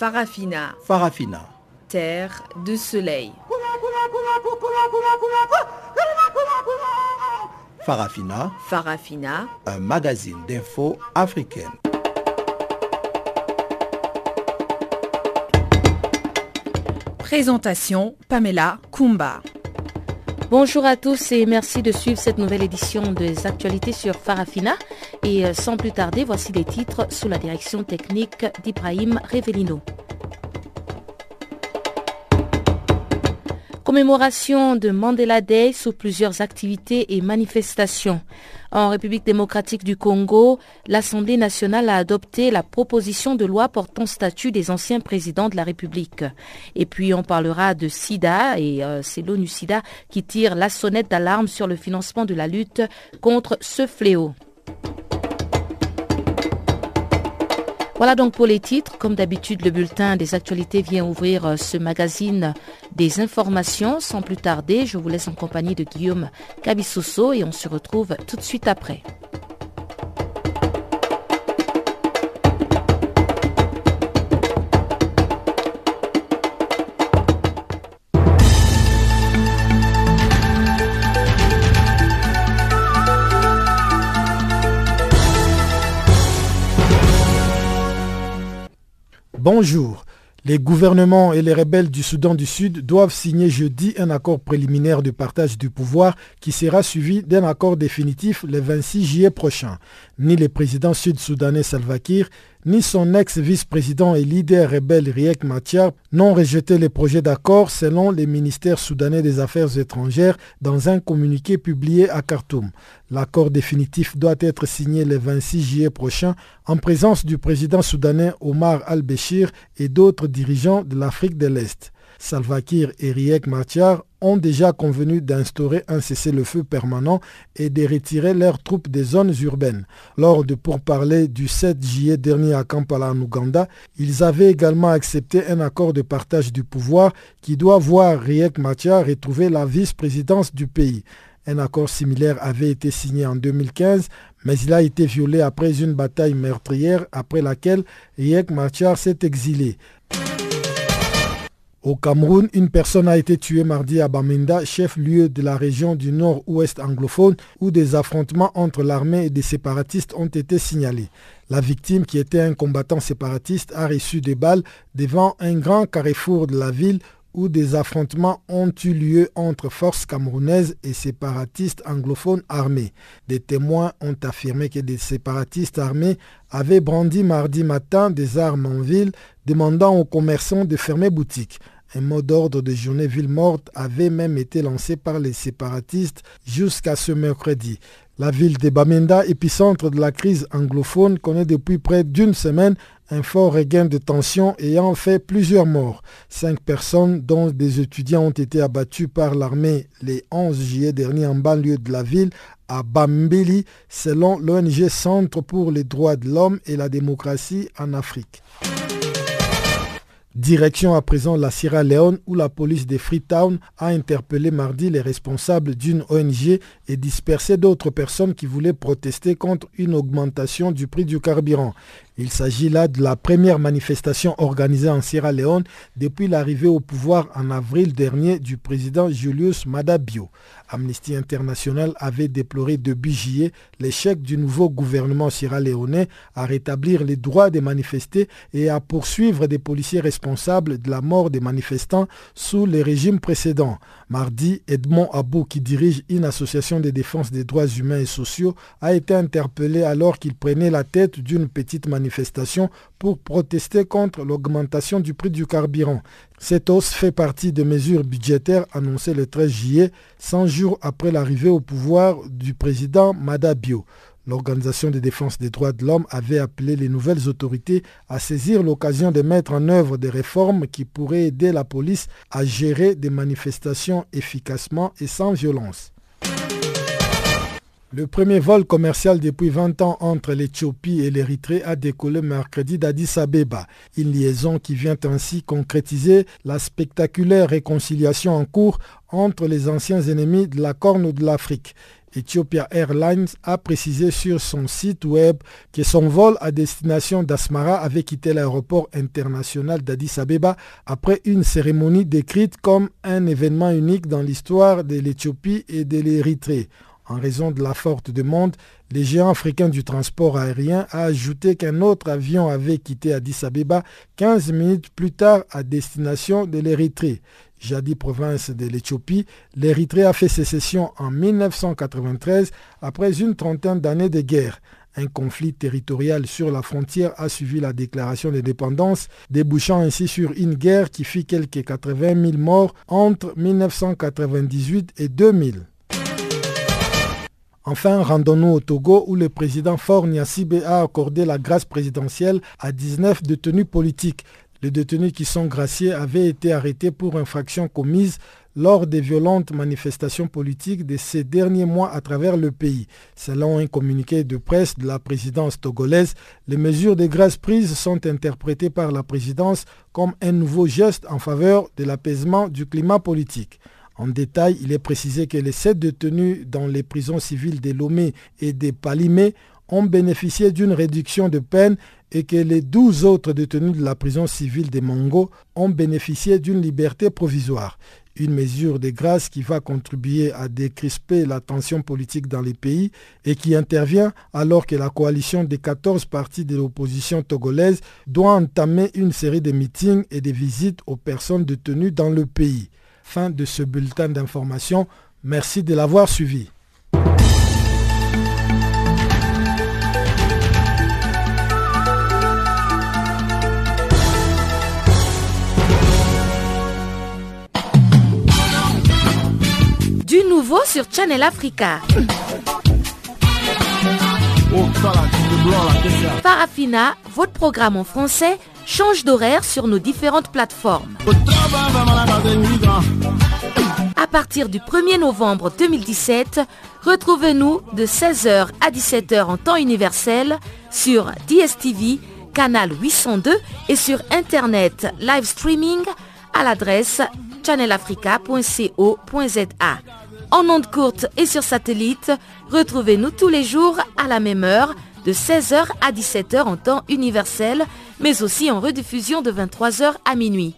Farafina. Farafina. Terre de soleil. Farafina. Farafina. Un magazine d'infos africaine. Présentation Pamela Kumba. Bonjour à tous et merci de suivre cette nouvelle édition des actualités sur Farafina. Et euh, sans plus tarder, voici les titres sous la direction technique d'Ibrahim Revelino. Commémoration de Mandela Day sous plusieurs activités et manifestations. En République démocratique du Congo, l'Assemblée nationale a adopté la proposition de loi portant statut des anciens présidents de la République. Et puis on parlera de SIDA et euh, c'est l'ONU SIDA qui tire la sonnette d'alarme sur le financement de la lutte contre ce fléau. Voilà donc pour les titres. Comme d'habitude, le bulletin des actualités vient ouvrir euh, ce magazine des informations. Sans plus tarder, je vous laisse en compagnie de Guillaume Cabissoso et on se retrouve tout de suite après. Bonjour. Les gouvernements et les rebelles du Soudan du Sud doivent signer jeudi un accord préliminaire de partage du pouvoir qui sera suivi d'un accord définitif le 26 juillet prochain. Ni le président sud-soudanais Salva Kiir, ni son ex-vice-président et leader rebelle Riek Machar n'ont rejeté les projets d'accord selon les ministères soudanais des Affaires étrangères dans un communiqué publié à Khartoum. L'accord définitif doit être signé le 26 juillet prochain en présence du président soudanais Omar al-Béchir et d'autres dirigeants de l'Afrique de l'Est. Salva Kiir et Riek Machar ont déjà convenu d'instaurer un cessez-le-feu permanent et de retirer leurs troupes des zones urbaines. Lors de pourparlers du 7 juillet dernier à Kampala en Ouganda, ils avaient également accepté un accord de partage du pouvoir qui doit voir Riek Machar retrouver la vice-présidence du pays. Un accord similaire avait été signé en 2015, mais il a été violé après une bataille meurtrière après laquelle Riek Machar s'est exilé. Au Cameroun, une personne a été tuée mardi à Bamenda, chef-lieu de la région du nord-ouest anglophone, où des affrontements entre l'armée et des séparatistes ont été signalés. La victime, qui était un combattant séparatiste, a reçu des balles devant un grand carrefour de la ville où des affrontements ont eu lieu entre forces camerounaises et séparatistes anglophones armés. Des témoins ont affirmé que des séparatistes armés avaient brandi mardi matin des armes en ville, demandant aux commerçants de fermer boutique. Un mot d'ordre de journée ville morte avait même été lancé par les séparatistes jusqu'à ce mercredi. La ville de Bamenda, épicentre de la crise anglophone, connaît depuis près d'une semaine un fort regain de tension ayant fait plusieurs morts. Cinq personnes, dont des étudiants, ont été abattues par l'armée les 11 juillet dernier en banlieue de la ville, à Bambili, selon l'ONG Centre pour les droits de l'homme et la démocratie en Afrique. Direction à présent la Sierra Leone où la police de Freetown a interpellé mardi les responsables d'une ONG et dispersé d'autres personnes qui voulaient protester contre une augmentation du prix du carburant. Il s'agit là de la première manifestation organisée en Sierra Leone depuis l'arrivée au pouvoir en avril dernier du président Julius Madabio. Amnesty International avait déploré depuis juillet l'échec du nouveau gouvernement sierra-léonais à rétablir les droits des manifestés et à poursuivre des policiers responsables de la mort des manifestants sous les régimes précédents. Mardi, Edmond Abou, qui dirige une association de défense des droits humains et sociaux, a été interpellé alors qu'il prenait la tête d'une petite manifestation pour protester contre l'augmentation du prix du carburant. Cette hausse fait partie des mesures budgétaires annoncées le 13 juillet, 100 jours après l'arrivée au pouvoir du président Madabio. L'Organisation de défense des droits de l'homme avait appelé les nouvelles autorités à saisir l'occasion de mettre en œuvre des réformes qui pourraient aider la police à gérer des manifestations efficacement et sans violence. Le premier vol commercial depuis 20 ans entre l'Éthiopie et l'Érythrée a décollé mercredi d'Addis Abeba, une liaison qui vient ainsi concrétiser la spectaculaire réconciliation en cours entre les anciens ennemis de la Corne de l'Afrique. Ethiopia Airlines a précisé sur son site web que son vol à destination d'Asmara avait quitté l'aéroport international d'Addis Abeba après une cérémonie décrite comme un événement unique dans l'histoire de l'Éthiopie et de l'Érythrée. En raison de la forte demande, les géants africains du transport aérien a ajouté qu'un autre avion avait quitté Addis Abeba 15 minutes plus tard à destination de l'Érythrée. Jadis province de l'Éthiopie, l'Érythrée a fait sécession en 1993 après une trentaine d'années de guerre. Un conflit territorial sur la frontière a suivi la déclaration d'indépendance, débouchant ainsi sur une guerre qui fit quelques 80 000 morts entre 1998 et 2000. Enfin, rendons-nous au Togo où le président Faure Nyasibe a accordé la grâce présidentielle à 19 détenus politiques. Les détenus qui sont graciés avaient été arrêtés pour infractions commises lors des violentes manifestations politiques de ces derniers mois à travers le pays. Selon un communiqué de presse de la présidence togolaise, les mesures de grâce prises sont interprétées par la présidence comme un nouveau geste en faveur de l'apaisement du climat politique. En détail, il est précisé que les sept détenus dans les prisons civiles de Lomé et de Palimé ont bénéficié d'une réduction de peine et que les douze autres détenus de la prison civile de Mongo ont bénéficié d'une liberté provisoire. Une mesure de grâce qui va contribuer à décrisper la tension politique dans les pays et qui intervient alors que la coalition des 14 partis de l'opposition togolaise doit entamer une série de meetings et de visites aux personnes détenues dans le pays. Fin de ce bulletin d'information. Merci de l'avoir suivi. Sur Channel Africa. Parafina, votre programme en français, change d'horaire sur nos différentes plateformes. À partir du 1er novembre 2017, retrouvez-nous de 16h à 17h en temps universel sur DSTV, canal 802 et sur Internet live streaming à l'adresse channelafrica.co.za. En ondes courtes et sur satellite, retrouvez-nous tous les jours à la même heure de 16h à 17h en temps universel, mais aussi en rediffusion de 23h à minuit.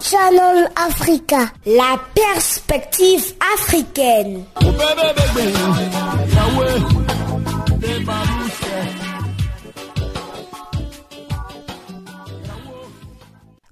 Channel Africa, la perspective africaine.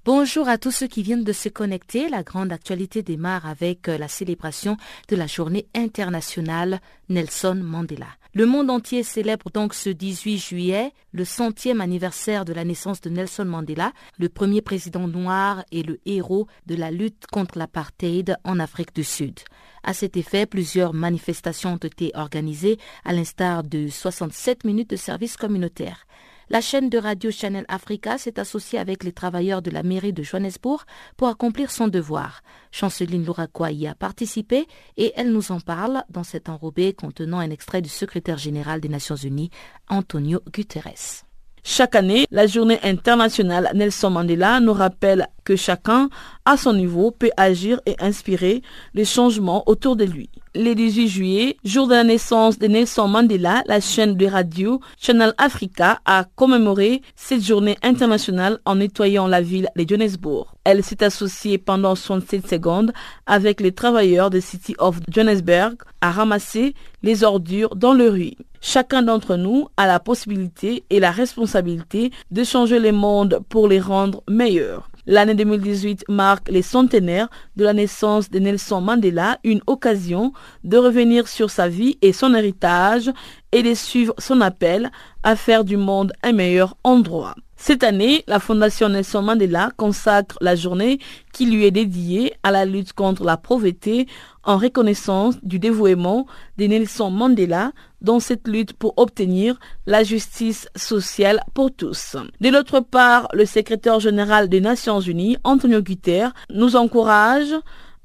Bonjour à tous ceux qui viennent de se connecter. La grande actualité démarre avec la célébration de la journée internationale Nelson Mandela. Le monde entier célèbre donc ce 18 juillet le centième anniversaire de la naissance de Nelson Mandela, le premier président noir et le héros de la lutte contre l'apartheid en Afrique du Sud. À cet effet, plusieurs manifestations ont été organisées, à l'instar de 67 minutes de service communautaire. La chaîne de radio Channel Africa s'est associée avec les travailleurs de la mairie de Johannesburg pour accomplir son devoir. Chanceline Louraquois y a participé et elle nous en parle dans cet enrobé contenant un extrait du secrétaire général des Nations Unies, Antonio Guterres. Chaque année, la journée internationale Nelson Mandela nous rappelle que chacun, à son niveau, peut agir et inspirer les changements autour de lui. Le 18 juillet, jour de la naissance de Nelson Mandela, la chaîne de radio Channel Africa a commémoré cette journée internationale en nettoyant la ville de Johannesburg. Elle s'est associée pendant 67 secondes avec les travailleurs de City of Johannesburg à ramasser les ordures dans le rue. Chacun d'entre nous a la possibilité et la responsabilité de changer le monde pour les rendre meilleurs. L'année 2018 marque les centenaires de la naissance de Nelson Mandela, une occasion de revenir sur sa vie et son héritage et de suivre son appel à faire du monde un meilleur endroit. Cette année, la Fondation Nelson Mandela consacre la journée qui lui est dédiée à la lutte contre la pauvreté en reconnaissance du dévouement de Nelson Mandela dans cette lutte pour obtenir la justice sociale pour tous. De l'autre part, le secrétaire général des Nations Unies, Antonio Guterres, nous encourage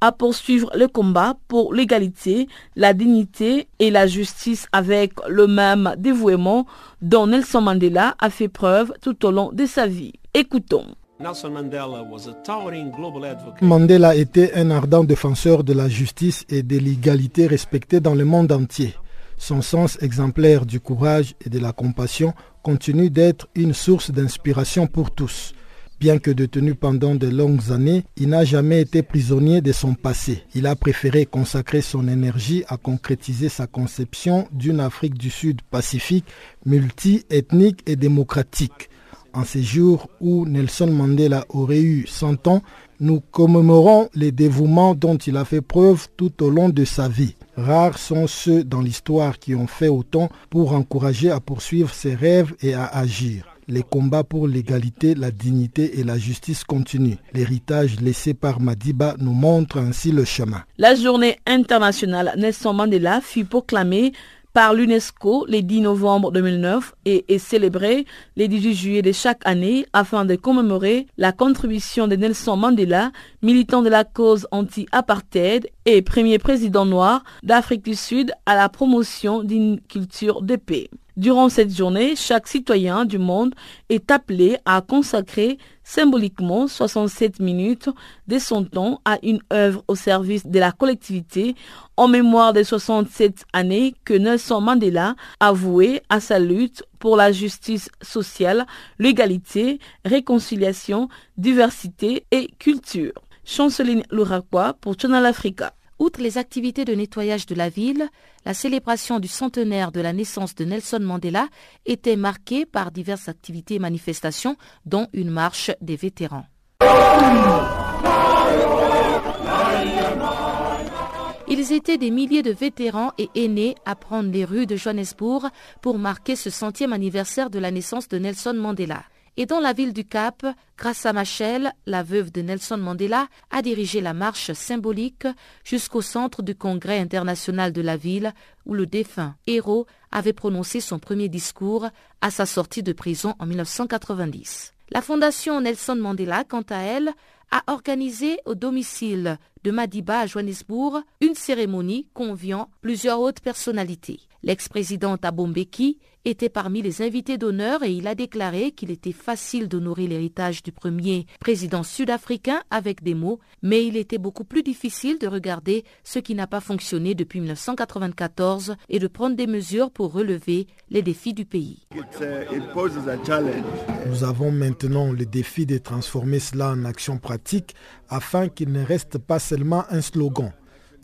à poursuivre le combat pour l'égalité, la dignité et la justice avec le même dévouement dont Nelson Mandela a fait preuve tout au long de sa vie. Écoutons. Mandela était un ardent défenseur de la justice et de l'égalité respectée dans le monde entier. Son sens exemplaire du courage et de la compassion continue d'être une source d'inspiration pour tous. Bien que détenu pendant de longues années, il n'a jamais été prisonnier de son passé. Il a préféré consacrer son énergie à concrétiser sa conception d'une Afrique du Sud pacifique, multi-ethnique et démocratique. En ces jours où Nelson Mandela aurait eu 100 ans, nous commémorons les dévouements dont il a fait preuve tout au long de sa vie. Rares sont ceux dans l'histoire qui ont fait autant pour encourager à poursuivre ses rêves et à agir. Les combats pour l'égalité, la dignité et la justice continuent. L'héritage laissé par Madiba nous montre ainsi le chemin. La journée internationale Nelson Mandela fut proclamée par l'UNESCO le 10 novembre 2009 et est célébrée le 18 juillet de chaque année afin de commémorer la contribution de Nelson Mandela, militant de la cause anti-apartheid et premier président noir d'Afrique du Sud à la promotion d'une culture de paix. Durant cette journée, chaque citoyen du monde est appelé à consacrer symboliquement 67 minutes de son temps à une œuvre au service de la collectivité en mémoire des 67 années que Nelson Mandela a vouées à sa lutte pour la justice sociale, l'égalité, réconciliation, diversité et culture. Chanceline Louraquois pour Channel Africa. Outre les activités de nettoyage de la ville, la célébration du centenaire de la naissance de Nelson Mandela était marquée par diverses activités et manifestations, dont une marche des vétérans. Ils étaient des milliers de vétérans et aînés à prendre les rues de Johannesburg pour marquer ce centième anniversaire de la naissance de Nelson Mandela et dans la ville du Cap, à Machel, la veuve de Nelson Mandela, a dirigé la marche symbolique jusqu'au centre du Congrès international de la ville où le défunt héros avait prononcé son premier discours à sa sortie de prison en 1990. La fondation Nelson Mandela, quant à elle, a organisé au domicile de Madiba à Johannesburg une cérémonie conviant plusieurs hautes personnalités. L'ex-président Thabo était parmi les invités d'honneur et il a déclaré qu'il était facile d'honorer l'héritage du premier président sud-africain avec des mots, mais il était beaucoup plus difficile de regarder ce qui n'a pas fonctionné depuis 1994 et de prendre des mesures pour relever les défis du pays. Nous avons maintenant le défi de transformer cela en action pratique afin qu'il ne reste pas seulement un slogan.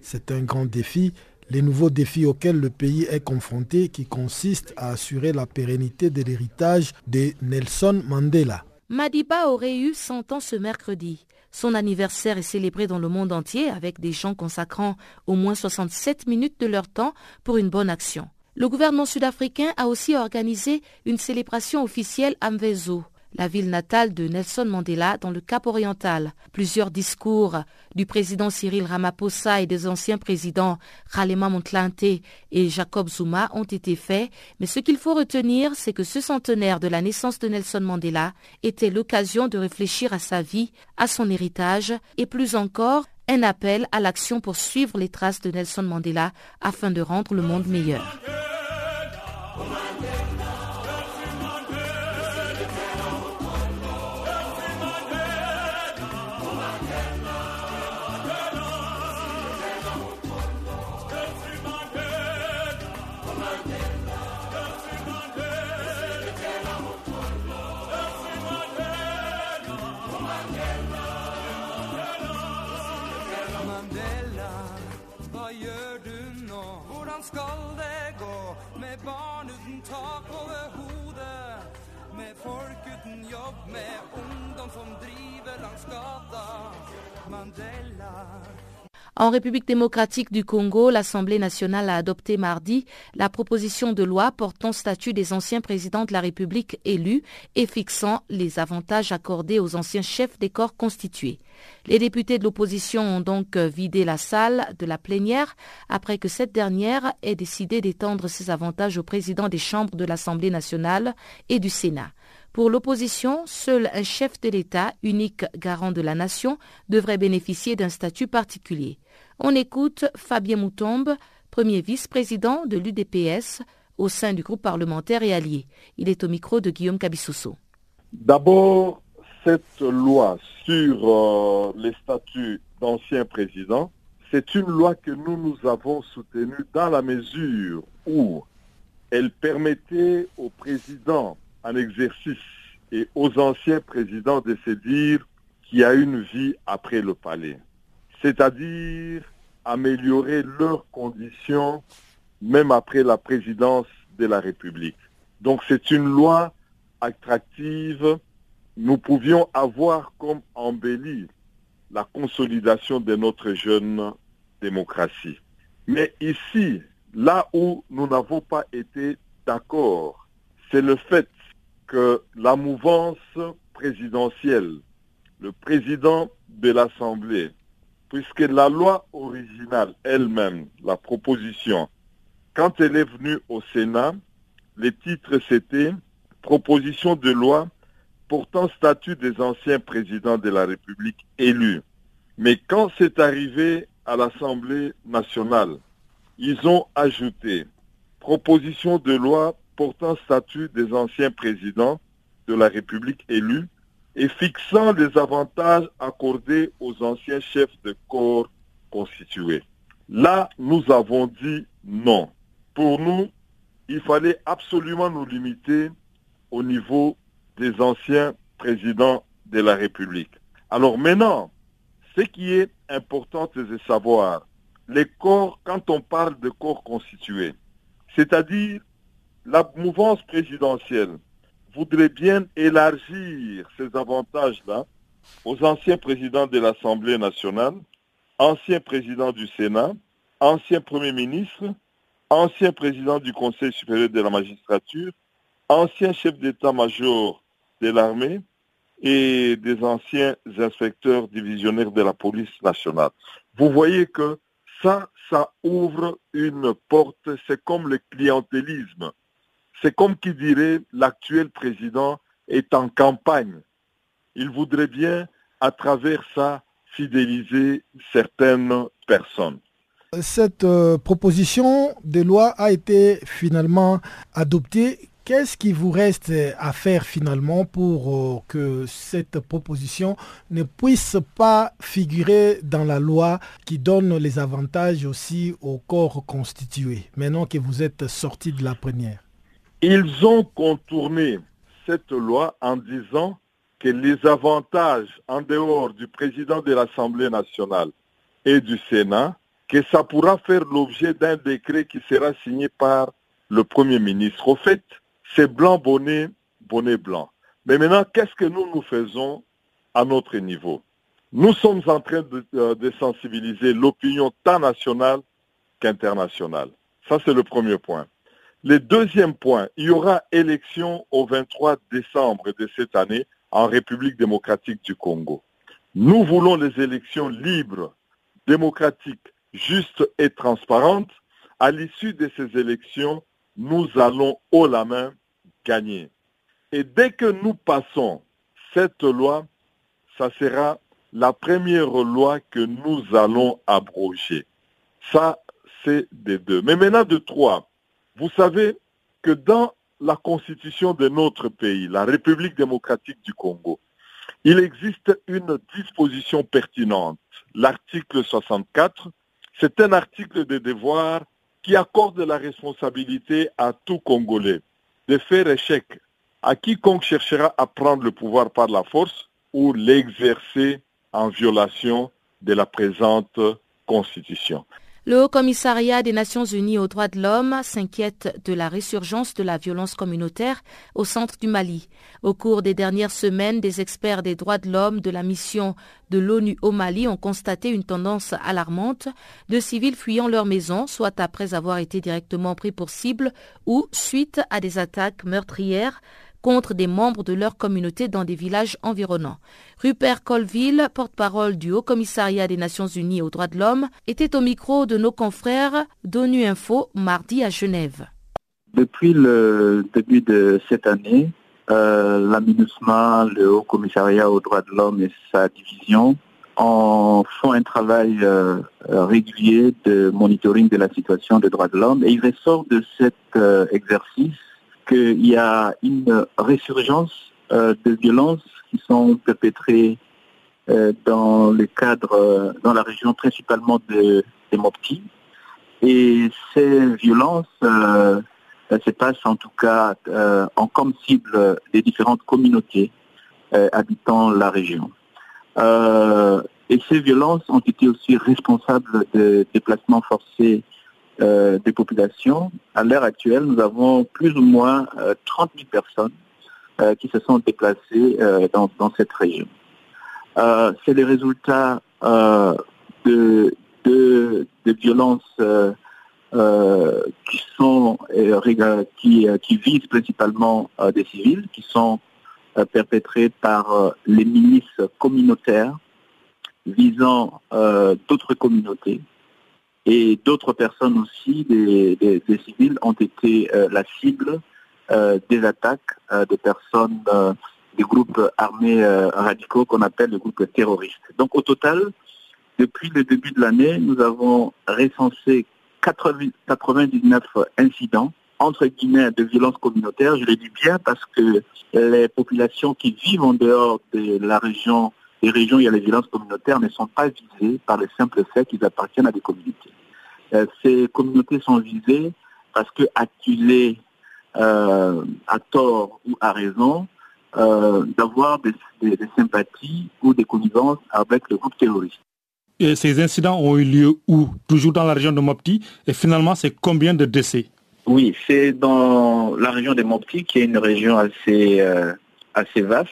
C'est un grand défi les nouveaux défis auxquels le pays est confronté qui consistent à assurer la pérennité de l'héritage de Nelson Mandela. Madiba aurait eu 100 ans ce mercredi. Son anniversaire est célébré dans le monde entier avec des gens consacrant au moins 67 minutes de leur temps pour une bonne action. Le gouvernement sud-africain a aussi organisé une célébration officielle à Mvezo la ville natale de Nelson Mandela dans le Cap oriental. Plusieurs discours du président Cyril Ramaphosa et des anciens présidents Khalema Montlante et Jacob Zuma ont été faits, mais ce qu'il faut retenir, c'est que ce centenaire de la naissance de Nelson Mandela était l'occasion de réfléchir à sa vie, à son héritage et plus encore un appel à l'action pour suivre les traces de Nelson Mandela afin de rendre le monde meilleur. En République démocratique du Congo, l'Assemblée nationale a adopté mardi la proposition de loi portant statut des anciens présidents de la République élus et fixant les avantages accordés aux anciens chefs des corps constitués. Les députés de l'opposition ont donc vidé la salle de la plénière après que cette dernière ait décidé d'étendre ces avantages aux présidents des chambres de l'Assemblée nationale et du Sénat. Pour l'opposition, seul un chef de l'État, unique garant de la nation, devrait bénéficier d'un statut particulier. On écoute Fabien Moutombe, premier vice-président de l'UDPS au sein du groupe parlementaire et allié. Il est au micro de Guillaume Cabissoso. D'abord, cette loi sur euh, les statuts d'anciens présidents, c'est une loi que nous nous avons soutenue dans la mesure où elle permettait aux présidents en exercice et aux anciens présidents de se dire qu'il y a une vie après le palais. C'est-à-dire améliorer leurs conditions même après la présidence de la République. Donc c'est une loi attractive. Nous pouvions avoir comme embelli la consolidation de notre jeune démocratie. Mais ici, là où nous n'avons pas été d'accord, c'est le fait que la mouvance présidentielle, le président de l'Assemblée, puisque la loi originale elle-même, la proposition, quand elle est venue au Sénat, les titres c'était Proposition de loi portant statut des anciens présidents de la République élus. Mais quand c'est arrivé à l'Assemblée nationale, ils ont ajouté Proposition de loi portant statut des anciens présidents de la République élus et fixant les avantages accordés aux anciens chefs de corps constitués. Là, nous avons dit non. Pour nous, il fallait absolument nous limiter au niveau des anciens présidents de la République. Alors maintenant, ce qui est important de savoir, les corps, quand on parle de corps constitués, c'est-à-dire la mouvance présidentielle voudrait bien élargir ces avantages-là aux anciens présidents de l'Assemblée nationale, anciens présidents du Sénat, anciens premiers ministres, anciens présidents du Conseil supérieur de la magistrature, anciens chefs d'état-major de l'armée et des anciens inspecteurs divisionnaires de la police nationale. Vous voyez que ça, ça ouvre une porte, c'est comme le clientélisme. C'est comme qui dirait l'actuel président est en campagne. Il voudrait bien, à travers ça, fidéliser certaines personnes. Cette euh, proposition de loi a été finalement adoptée. Qu'est-ce qui vous reste à faire finalement pour euh, que cette proposition ne puisse pas figurer dans la loi qui donne les avantages aussi au corps constitué, maintenant que vous êtes sorti de la première? Ils ont contourné cette loi en disant que les avantages en dehors du président de l'Assemblée nationale et du Sénat, que ça pourra faire l'objet d'un décret qui sera signé par le Premier ministre. Au fait, c'est blanc bonnet, bonnet blanc. Mais maintenant, qu'est-ce que nous nous faisons à notre niveau? Nous sommes en train de, euh, sensibiliser l'opinion tant nationale qu'internationale. Ça, c'est le premier point. Le deuxième point, il y aura élection au 23 décembre de cette année en République démocratique du Congo. Nous voulons les élections libres, démocratiques, justes et transparentes. À l'issue de ces élections, nous allons haut la main gagner. Et dès que nous passons cette loi, ça sera la première loi que nous allons abroger. Ça, c'est des deux. Mais maintenant de trois. Vous savez que dans la constitution de notre pays, la République démocratique du Congo, il existe une disposition pertinente. L'article 64, c'est un article de devoir qui accorde la responsabilité à tout Congolais de faire échec à quiconque cherchera à prendre le pouvoir par la force ou l'exercer en violation de la présente Constitution. Le Haut Commissariat des Nations Unies aux droits de l'homme s'inquiète de la résurgence de la violence communautaire au centre du Mali. Au cours des dernières semaines, des experts des droits de l'homme de la mission de l'ONU au Mali ont constaté une tendance alarmante de civils fuyant leur maison, soit après avoir été directement pris pour cible ou suite à des attaques meurtrières contre des membres de leur communauté dans des villages environnants. Rupert Colville, porte-parole du Haut Commissariat des Nations Unies aux droits de l'homme, était au micro de nos confrères d'ONU Info mardi à Genève. Depuis le début de cette année, euh, la le Haut Commissariat aux droits de l'homme et sa division en font un travail euh, régulier de monitoring de la situation des droits de l'homme et il ressort de cet euh, exercice qu'il y a une résurgence euh, de violence qui sont perpétrées dans le cadre, dans la région principalement de, des Mopti. Et ces violences se passent en tout cas en comme cible des différentes communautés habitant la région. et ces violences ont été aussi responsables de déplacements forcés euh, des populations. À l'heure actuelle, nous avons plus ou moins 30 euh, 000 personnes euh, qui se sont déplacées dans, cette région. C'est les résultats de, de, violences qui sont qui, visent principalement des civils, qui sont perpétrés par les milices communautaires visant d'autres communautés et d'autres personnes aussi, des, civils, ont été euh, la cible euh, des attaques euh, des personnes des groupes armés radicaux qu'on appelle les groupes terroristes. Donc au total, depuis le début de l'année, nous avons recensé 99 incidents entre guillemets de violences communautaires. Je le dis bien parce que les populations qui vivent en dehors de la région, des régions où il y a les violences communautaires, ne sont pas visées par le simple fait qu'ils appartiennent à des communautés. Euh, ces communautés sont visées parce que euh, à tort ou à raison euh, d'avoir des, sympathies ou des connivences avec le groupe terroriste. Et ces incidents ont eu lieu où? Toujours dans la région de Mopti? Et finalement, c'est combien de décès? Oui, c'est dans la région de Mopti, qui est une région assez, assez vaste.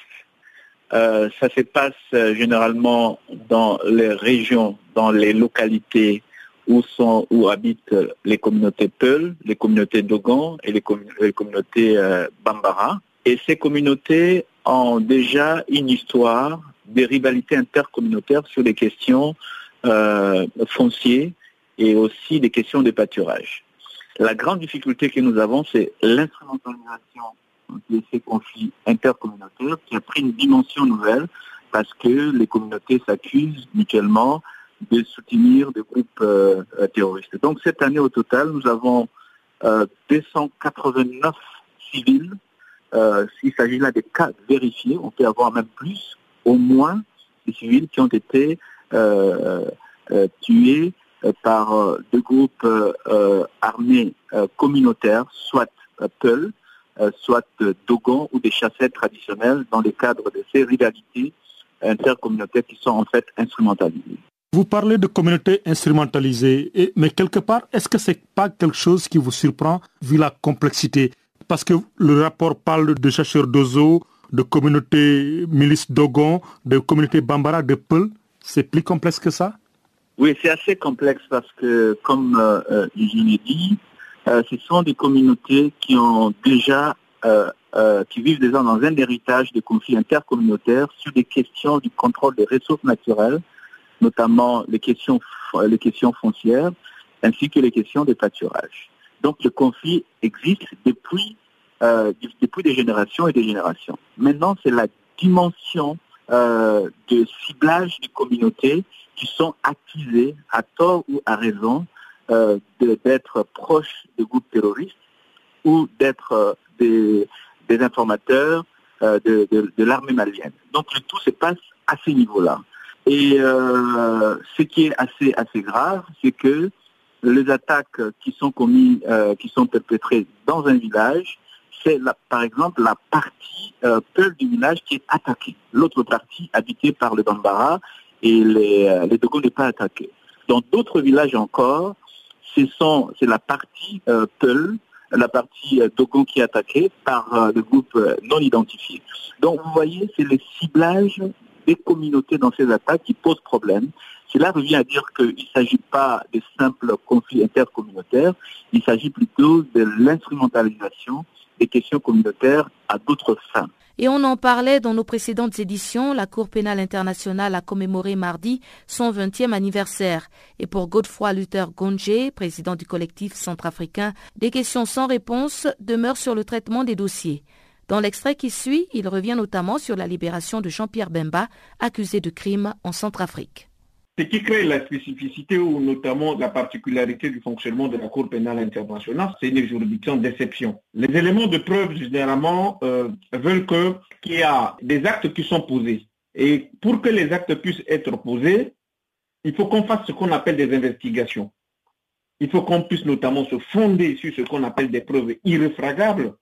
ça se passe généralement dans les régions, dans les localités où, habitent les communautés Peul, les communautés Dogon et les, communautés euh, Bambara. Et ces communautés ont déjà une histoire des rivalités intercommunautaires sur des questions euh, foncières et aussi des questions de pâturage. La grande difficulté que nous avons, c'est l'instrumentalisation de ces conflits intercommunautaires qui a pris une dimension nouvelle parce que les communautés s'accusent mutuellement de soutenir des groupes euh, euh, terroristes. Donc cette année au total, nous avons 289 euh, civils. S'il s'agit là des cas vérifiés, on peut avoir même plus, au moins des civils qui ont été tués par deux groupes armés communautaires, soit Peul, soit Dogon ou des chassettes traditionnels dans le cadre de ces rivalités intercommunautaires qui sont en fait instrumentalisées. Vous parlez de communautés instrumentalisées, mais quelque part, est-ce que ce n'est pas quelque chose qui vous surprend vu la complexité? Parce que le rapport parle de chercheurs d'ozo, de communautés milices Dogon, de communautés Bambara, de Peul. C'est plus complexe que ça? Oui, c'est assez complexe parce que, comme euh, euh, je l'ai dit, euh, ce sont des communautés qui ont déjà qui vivent déjà dans un héritage de conflits intercommunautaires sur des questions du contrôle des ressources naturelles, notamment les questions, les questions foncières ainsi que les questions de pâturage. Donc le conflit existe depuis, euh, depuis des générations et des générations. Maintenant, c'est la dimension euh, de ciblage des communautés qui sont accusées, à tort ou à raison, euh, d'être proches de groupes terroristes ou d'être des, informateurs de, de l'armée malienne. Donc le tout se passe à ce niveau-là. Et euh, ce qui est assez assez grave, c'est que les attaques qui sont commises, euh, qui sont perpétrées dans un village, c'est par exemple la partie euh, du village qui est attaquée. L'autre partie habitée par le Bambara et les, euh, les Dogon n'est pas attaquée. Dans d'autres villages encore, c'est la partie euh, Peul, la partie Dogon qui est attaquée par le groupe non identifié. Donc vous voyez, c'est le ciblage des communautés dans ces attaques qui posent problème. Cela revient à dire qu'il ne s'agit pas de simples conflits intercommunautaires, il s'agit plutôt de l'instrumentalisation des questions communautaires à d'autres fins. Et on en parlait dans nos précédentes éditions, la Cour pénale internationale a commémoré mardi son 20e anniversaire. Et pour Godefroy Luther Gonje, président du collectif centrafricain, des questions sans réponse demeurent sur le traitement des dossiers. Dans l'extrait qui suit, il revient notamment sur la libération de Jean-Pierre Bemba, accusé de crime en Centrafrique. Ce qui crée la spécificité ou notamment la particularité du fonctionnement de la Cour pénale internationale, c'est une juridiction d'exception. Les éléments de preuve, généralement, euh, veulent qu'il y a des actes qui sont posés. Et pour que les actes puissent être posés, il faut qu'on fasse ce qu'on appelle des investigations. Il faut qu'on puisse notamment se fonder sur ce qu'on appelle des preuves irréfragables.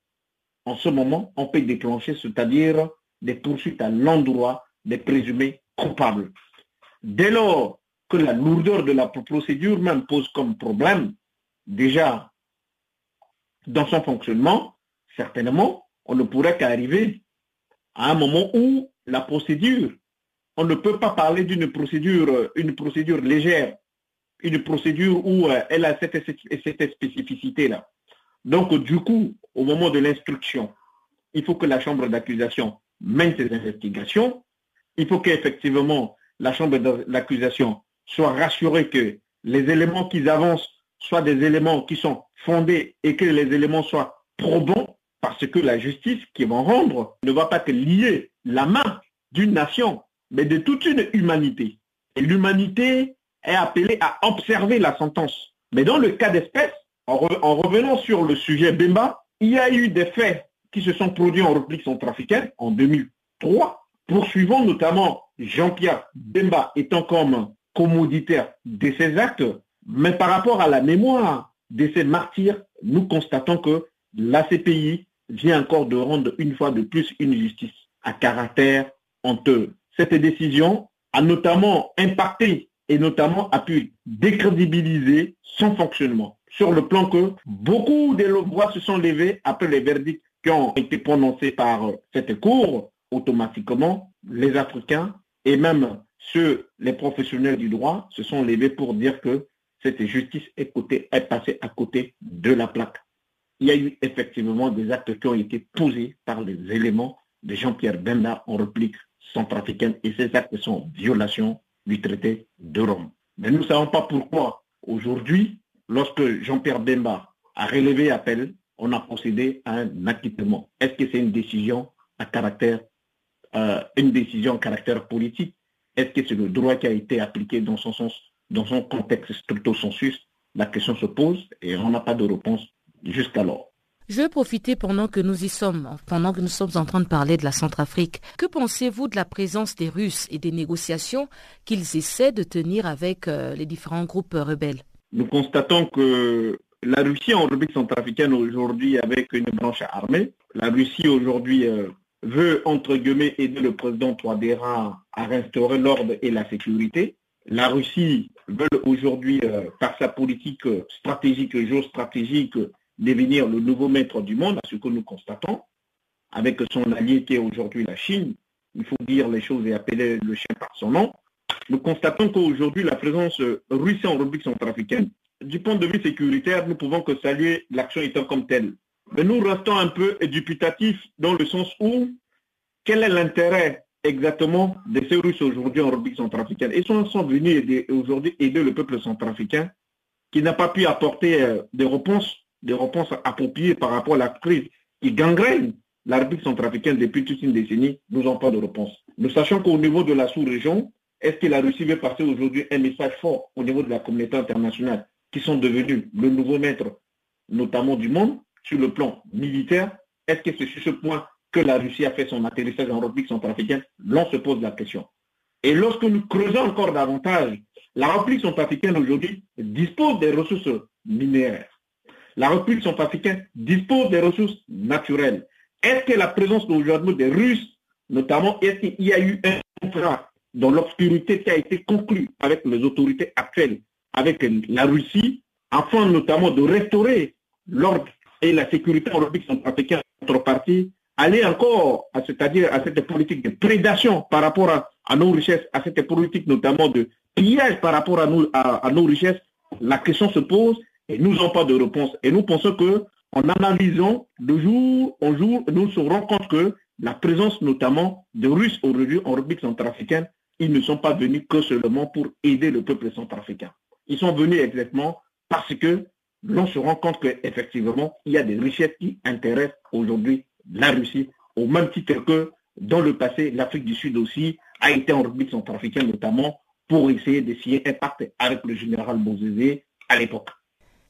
En ce moment, on peut déclencher, c'est-à-dire des poursuites à l'endroit des présumés coupables. Dès lors que la lourdeur de la procédure même pose comme problème, déjà dans son fonctionnement, certainement, on ne pourrait qu'arriver à un moment où la procédure, on ne peut pas parler d'une procédure, une procédure légère, une procédure où euh, elle a cette, cette spécificité-là. Donc, du coup, au moment de l'instruction, il faut que la chambre d'accusation mène ses investigations. Il faut qu'effectivement, la chambre d'accusation soit rassurée que les éléments qu'ils avancent soient des éléments qui sont fondés et que les éléments soient probants, parce que la justice qui va rendre ne va pas que lier la main d'une nation, mais de toute une humanité. Et l'humanité est appelée à observer la sentence. Mais dans le cas d'espèce, en, revenant sur le sujet Bemba, il y a eu des faits qui se sont produits en République centrafricaine en 2003, poursuivant notamment Jean-Pierre Bemba étant comme commoditaire de ces actes, mais par rapport à la mémoire de ces martyrs, nous constatons que la CPI vient encore de rendre une fois de plus une justice à caractère honteux. Cette décision a notamment impacté et notamment a pu décrédibiliser son fonctionnement sur le plan que beaucoup de voix se sont levées après les verdicts qui ont été prononcés par cette Cour, automatiquement, les Africains et même ceux, les professionnels du droit, se sont levés pour dire que cette justice est, côté, est passée à côté de la plaque. Il y a eu effectivement des actes qui ont été posés par les éléments de Jean-Pierre Bemba en réplique centrafricaine et ces actes sont violations du traité de Rome. Mais nous ne savons pas pourquoi aujourd'hui, lorsque Jean-Pierre Bemba a relevé appel, on a procédé à un acquittement. Est-ce que c'est une décision à caractère, euh, à caractère politique? Est-ce que c'est le droit qui a été appliqué dans son sens, dans son contexte stricto sensus La question se pose et on n'a pas de réponse jusqu'alors. Je vais profiter pendant que nous y sommes, pendant que nous sommes en train de parler de la Centrafrique. Que pensez-vous de la présence des Russes et des négociations qu'ils essaient de tenir avec euh, les différents groupes rebelles? Nous constatons que la Russie en République centrafricaine aujourd'hui avec une branche armée, la Russie aujourd'hui euh, veut entre guillemets aider le président Touadéra à restaurer l'ordre et la sécurité. La Russie veut aujourd'hui, euh, par sa politique stratégique, géostratégique, devenir le nouveau maître du monde, à ce que nous constatons, avec son allié qui est aujourd'hui la Chine. Il faut dire les choses et appeler le chien par son nom. Nous constatons qu'aujourd'hui, la présence russe en République centrafricaine, du point de vue sécuritaire, nous pouvons que saluer l'action étant comme telle. Mais nous restons un peu dubitatifs dans le sens où quel est l'intérêt exactement de ces Russes aujourd'hui en République centrafricaine? Ils sont, sont venus aujourd'hui aider le peuple centrafricain qui n'a pas pu apporter euh, des réponses des réponses appropriées par rapport à la crise qui gangrène la République centrafricaine depuis toute une décennie, nous n'avons pas de réponse. Nous sachons qu'au niveau de la sous-région, est-ce que la Russie veut passer aujourd'hui un message fort au niveau de la communauté internationale qui sont devenus le nouveau maître, notamment du monde, sur le plan militaire? Est-ce que c'est sur ce point que la Russie a fait son atterrissage en République centrafricaine? L'on se pose la question. Et lorsque nous creusons encore davantage, la République centrafricaine aujourd'hui dispose des ressources minéraires la République centrafricaine dispose des ressources naturelles. Est-ce que la présence aujourd'hui des Russes, notamment, est-ce qu'il y a eu un contrat dans l'obscurité qui a été conclu avec les autorités actuelles, avec la Russie, afin notamment de restaurer l'ordre et la sécurité en République centrafricaine, notre parti, aller encore, c'est-à-dire à cette politique de prédation par rapport à, nos richesses, à cette politique notamment de pillage par rapport à, à nos richesses, la question se pose et nous n'avons pas de réponse. Et nous pensons que en analysant de jour en jour, nous nous rendons compte que la présence notamment de Russes aujourd'hui en République centrafricaine, ils ne sont pas venus que seulement pour aider le peuple centrafricain. Ils sont venus exactement parce que l'on se rend compte qu'effectivement, il y a des richesses qui intéressent aujourd'hui la Russie, au même titre que dans le passé, l'Afrique du Sud aussi a été en République centrafricaine notamment pour essayer de signer un pacte avec le général Bozézé à l'époque.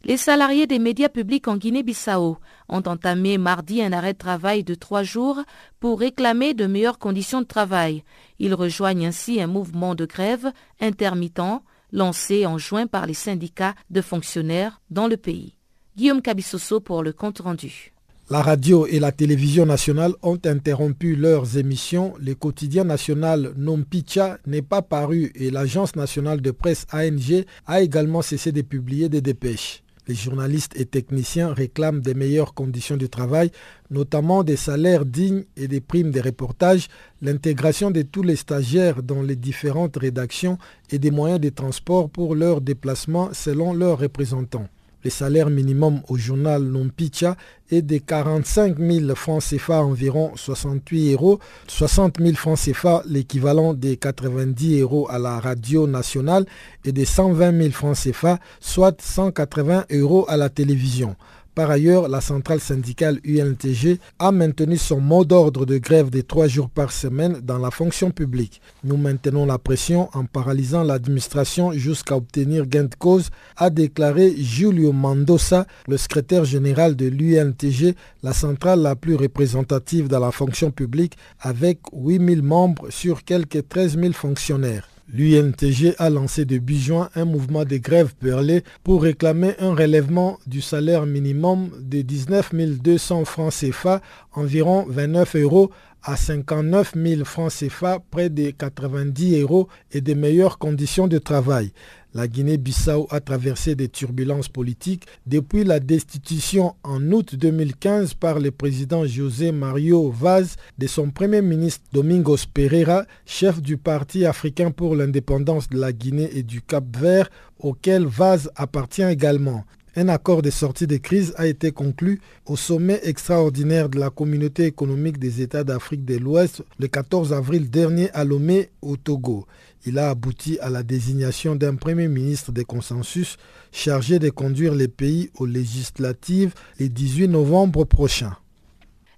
Les salariés des médias publics en Guinée-Bissau ont entamé mardi un arrêt de travail de trois jours pour réclamer de meilleures conditions de travail. Ils rejoignent ainsi un mouvement de grève intermittent lancé en juin par les syndicats de fonctionnaires dans le pays. Guillaume Cabissoso pour le compte rendu. La radio et la télévision nationale ont interrompu leurs émissions. Le quotidien national Nompicha n'est pas paru et l'agence nationale de presse ANG a également cessé de publier des dépêches. Les journalistes et techniciens réclament des meilleures conditions de travail, notamment des salaires dignes et des primes de reportage, l'intégration de tous les stagiaires dans les différentes rédactions et des moyens de transport pour leur déplacement selon leurs représentants. Le salaire minimum au journal Nompicha est de 45 000 francs CFA, environ 68 euros, 60 000 francs CFA, l'équivalent des 90 euros à la radio nationale, et de 120 000 francs CFA, soit 180 euros à la télévision. Par ailleurs, la centrale syndicale UNTG a maintenu son mot d'ordre de grève de trois jours par semaine dans la fonction publique. Nous maintenons la pression en paralysant l'administration jusqu'à obtenir gain de cause, a déclaré Giulio Mendoza, le secrétaire général de l'UNTG, la centrale la plus représentative dans la fonction publique avec 8000 membres sur quelques 13 000 fonctionnaires. L'UNTG a lancé début juin un mouvement de grève perlé pour réclamer un relèvement du salaire minimum de 19 200 francs CFA, environ 29 euros, à 59 000 francs CFA, près de 90 euros, et de meilleures conditions de travail. La Guinée-Bissau a traversé des turbulences politiques depuis la destitution en août 2015 par le président José Mario Vaz de son premier ministre Domingos Pereira, chef du Parti africain pour l'indépendance de la Guinée et du Cap-Vert, auquel Vaz appartient également. Un accord de sortie de crise a été conclu au sommet extraordinaire de la communauté économique des États d'Afrique de l'Ouest le 14 avril dernier à Lomé, au Togo il a abouti à la désignation d'un Premier ministre de consensus chargé de conduire les pays aux législatives le 18 novembre prochain.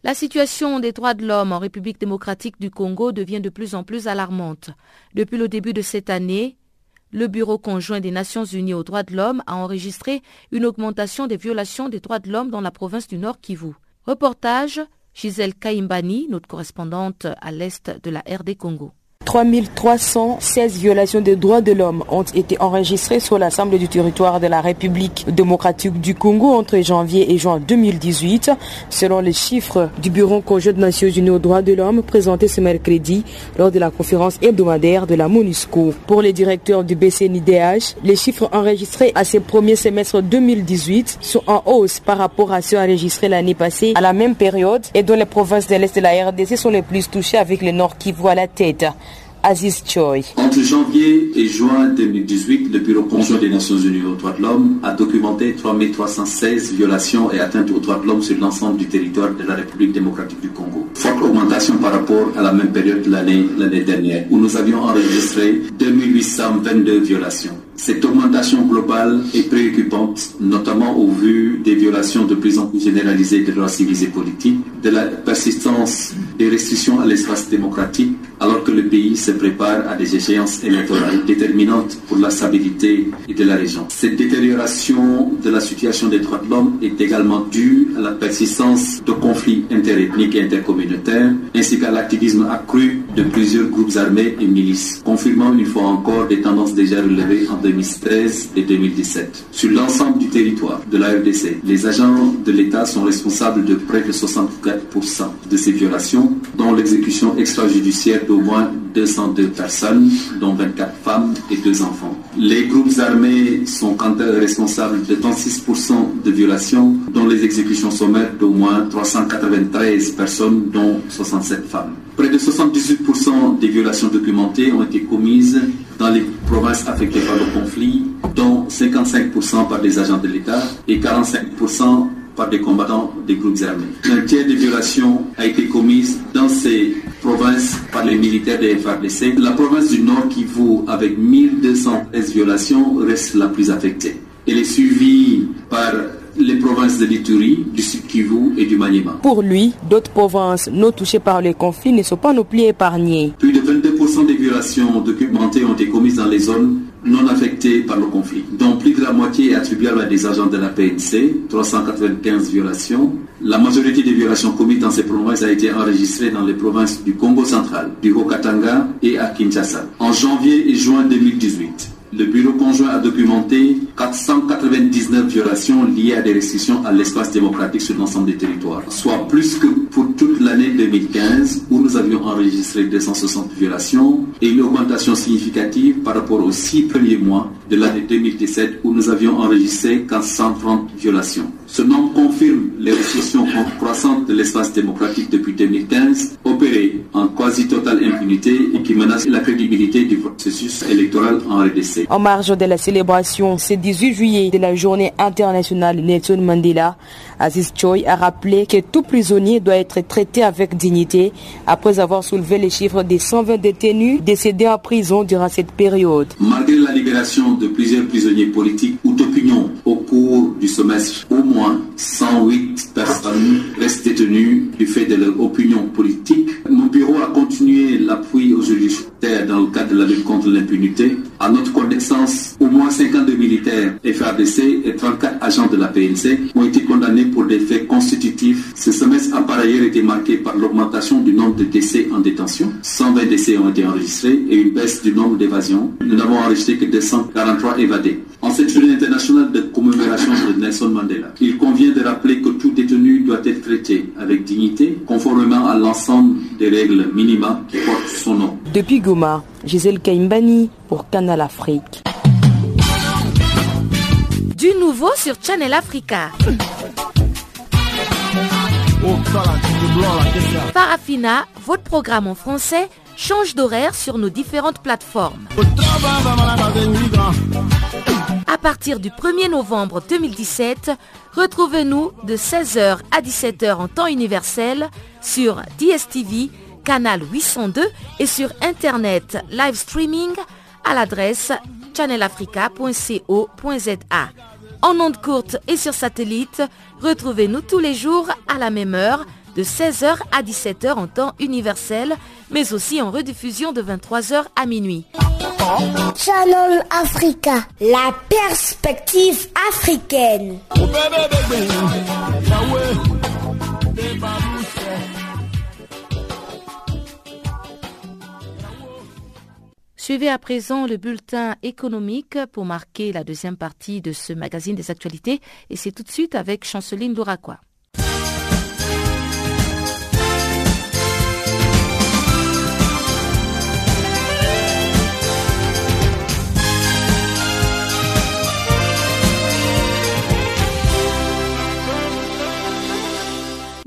La situation des droits de l'homme en République démocratique du Congo devient de plus en plus alarmante. Depuis le début de cette année, le Bureau conjoint des Nations Unies aux droits de l'homme a enregistré une augmentation des violations des droits de l'homme dans la province du Nord Kivu. Reportage Gisèle Kaimbani, notre correspondante à l'est de la RD Congo. 3316 violations des droits de l'homme ont été enregistrées sur l'Assemblée du territoire de la République démocratique du Congo entre janvier et juin 2018, selon les chiffres du Bureau conjoint des Nations Unies aux droits de l'homme présenté ce mercredi lors de la conférence hebdomadaire de la MONUSCO. Pour les directeurs du BCNIDH, les chiffres enregistrés à ce premier semestre 2018 sont en hausse par rapport à ceux enregistrés l'année passée à la même période et dont les provinces de l'Est de la RDC sont les plus touchées avec le Nord qui voit la tête. Aziz Choi. Entre janvier et juin 2018, le Bureau conjoint des Nations Unies aux droits de l'homme a documenté 3316 violations et atteintes aux droits de l'homme sur l'ensemble du territoire de la République démocratique du Congo. Forte augmentation par rapport à la même période de l'année dernière, où nous avions enregistré 2822 violations. Cette augmentation globale est préoccupante, notamment au vu des violations de plus en plus généralisées des droits civils et politiques, de la persistance des restrictions à l'espace démocratique, alors que le pays se prépare à des échéances électorales déterminantes pour la stabilité de la région. Cette détérioration de la situation des droits de l'homme est également due à la persistance de conflits interethniques et intercommunautaires, ainsi qu'à l'activisme accru de plusieurs groupes armés et milices, confirmant une fois encore des tendances déjà relevées en 2013 et 2017. Sur l'ensemble du territoire de la RDC, les agents de l'État sont responsables de près de 64% de ces violations, dont l'exécution extrajudiciaire d'au moins 202 personnes, dont 24 femmes et 2 enfants. Les groupes armés sont quant à eux responsables de 36% de violations, dont les exécutions sommaires d'au moins 393 personnes, dont 67 femmes. Près de 78% des violations documentées ont été commises dans les provinces affectées par le conflit, dont 55% par des agents de l'État et 45% par des combattants des groupes armés. Un tiers des violations a été commise dans ces provinces par les militaires des FRDC. La province du Nord Kivu, avec 1213 violations, reste la plus affectée. Elle est suivie par les provinces de l'Ituri, du Sud Kivu et du Maniema. Pour lui, d'autres provinces non touchées par le conflit ne sont pas non plus épargnées. Plus de 22% des violations documentées ont été commises dans les zones non affectées par le conflit, dont plus de la moitié est attribuable à des agents de la PNC, 395 violations. La majorité des violations commises dans ces provinces a été enregistrée dans les provinces du Congo central, du Haut-Katanga et à Kinshasa. En janvier et juin 2018, le bureau conjoint a documenté 499 violations liées à des restrictions à l'espace démocratique sur l'ensemble des territoires, soit plus que pour toute l'année 2015 où nous avions enregistré 260 violations et une augmentation significative par rapport aux six premiers mois de l'année 2017 où nous avions enregistré 430 violations. Ce nombre confirme les restrictions croissantes de l'espace démocratique depuis 2015, opérées en quasi-totale impunité la crédibilité du processus électoral en RDC. En marge de la célébration ce 18 juillet de la journée internationale Nelson Mandela, Aziz Choi a rappelé que tout prisonnier doit être traité avec dignité après avoir soulevé les chiffres des 120 détenus décédés en prison durant cette période. Malgré la libération de plusieurs prisonniers politiques ou d'opinion au cours du semestre, au moins 108 personnes restent détenues du fait de leur opinion politique. Mon bureau a continué l'appui aux juridictions dans le cadre de la lutte contre l'impunité. À notre connaissance, au moins 52 militaires FADC et 34 agents de la PNC ont été condamnés pour des faits constitutifs. Ce semestre a par ailleurs été marqué par l'augmentation du nombre de décès en détention. 120 décès ont été enregistrés et une baisse du nombre d'évasions. Nous n'avons enregistré que 243 évadés. En cette journée internationale de commémoration de Nelson Mandela, il convient de rappeler que tout détenu doit être traité avec dignité, conformément à l'ensemble des règles minima qui portent son nom. Depuis Goma, Gisèle Kaimbani pour Canal Afrique. Du nouveau sur Channel Africa. Parafina, votre programme en français, change d'horaire sur nos différentes plateformes. À partir du 1er novembre 2017, retrouvez-nous de 16h à 17h en temps universel sur DSTV, canal 802 et sur Internet live streaming à l'adresse channelafrica.co.za. En ondes courtes et sur satellite, retrouvez-nous tous les jours à la même heure de 16h à 17h en temps universel, mais aussi en rediffusion de 23h à minuit. Channel Africa, la perspective africaine. Suivez à présent le bulletin économique pour marquer la deuxième partie de ce magazine des actualités et c'est tout de suite avec Chanceline Louraquois.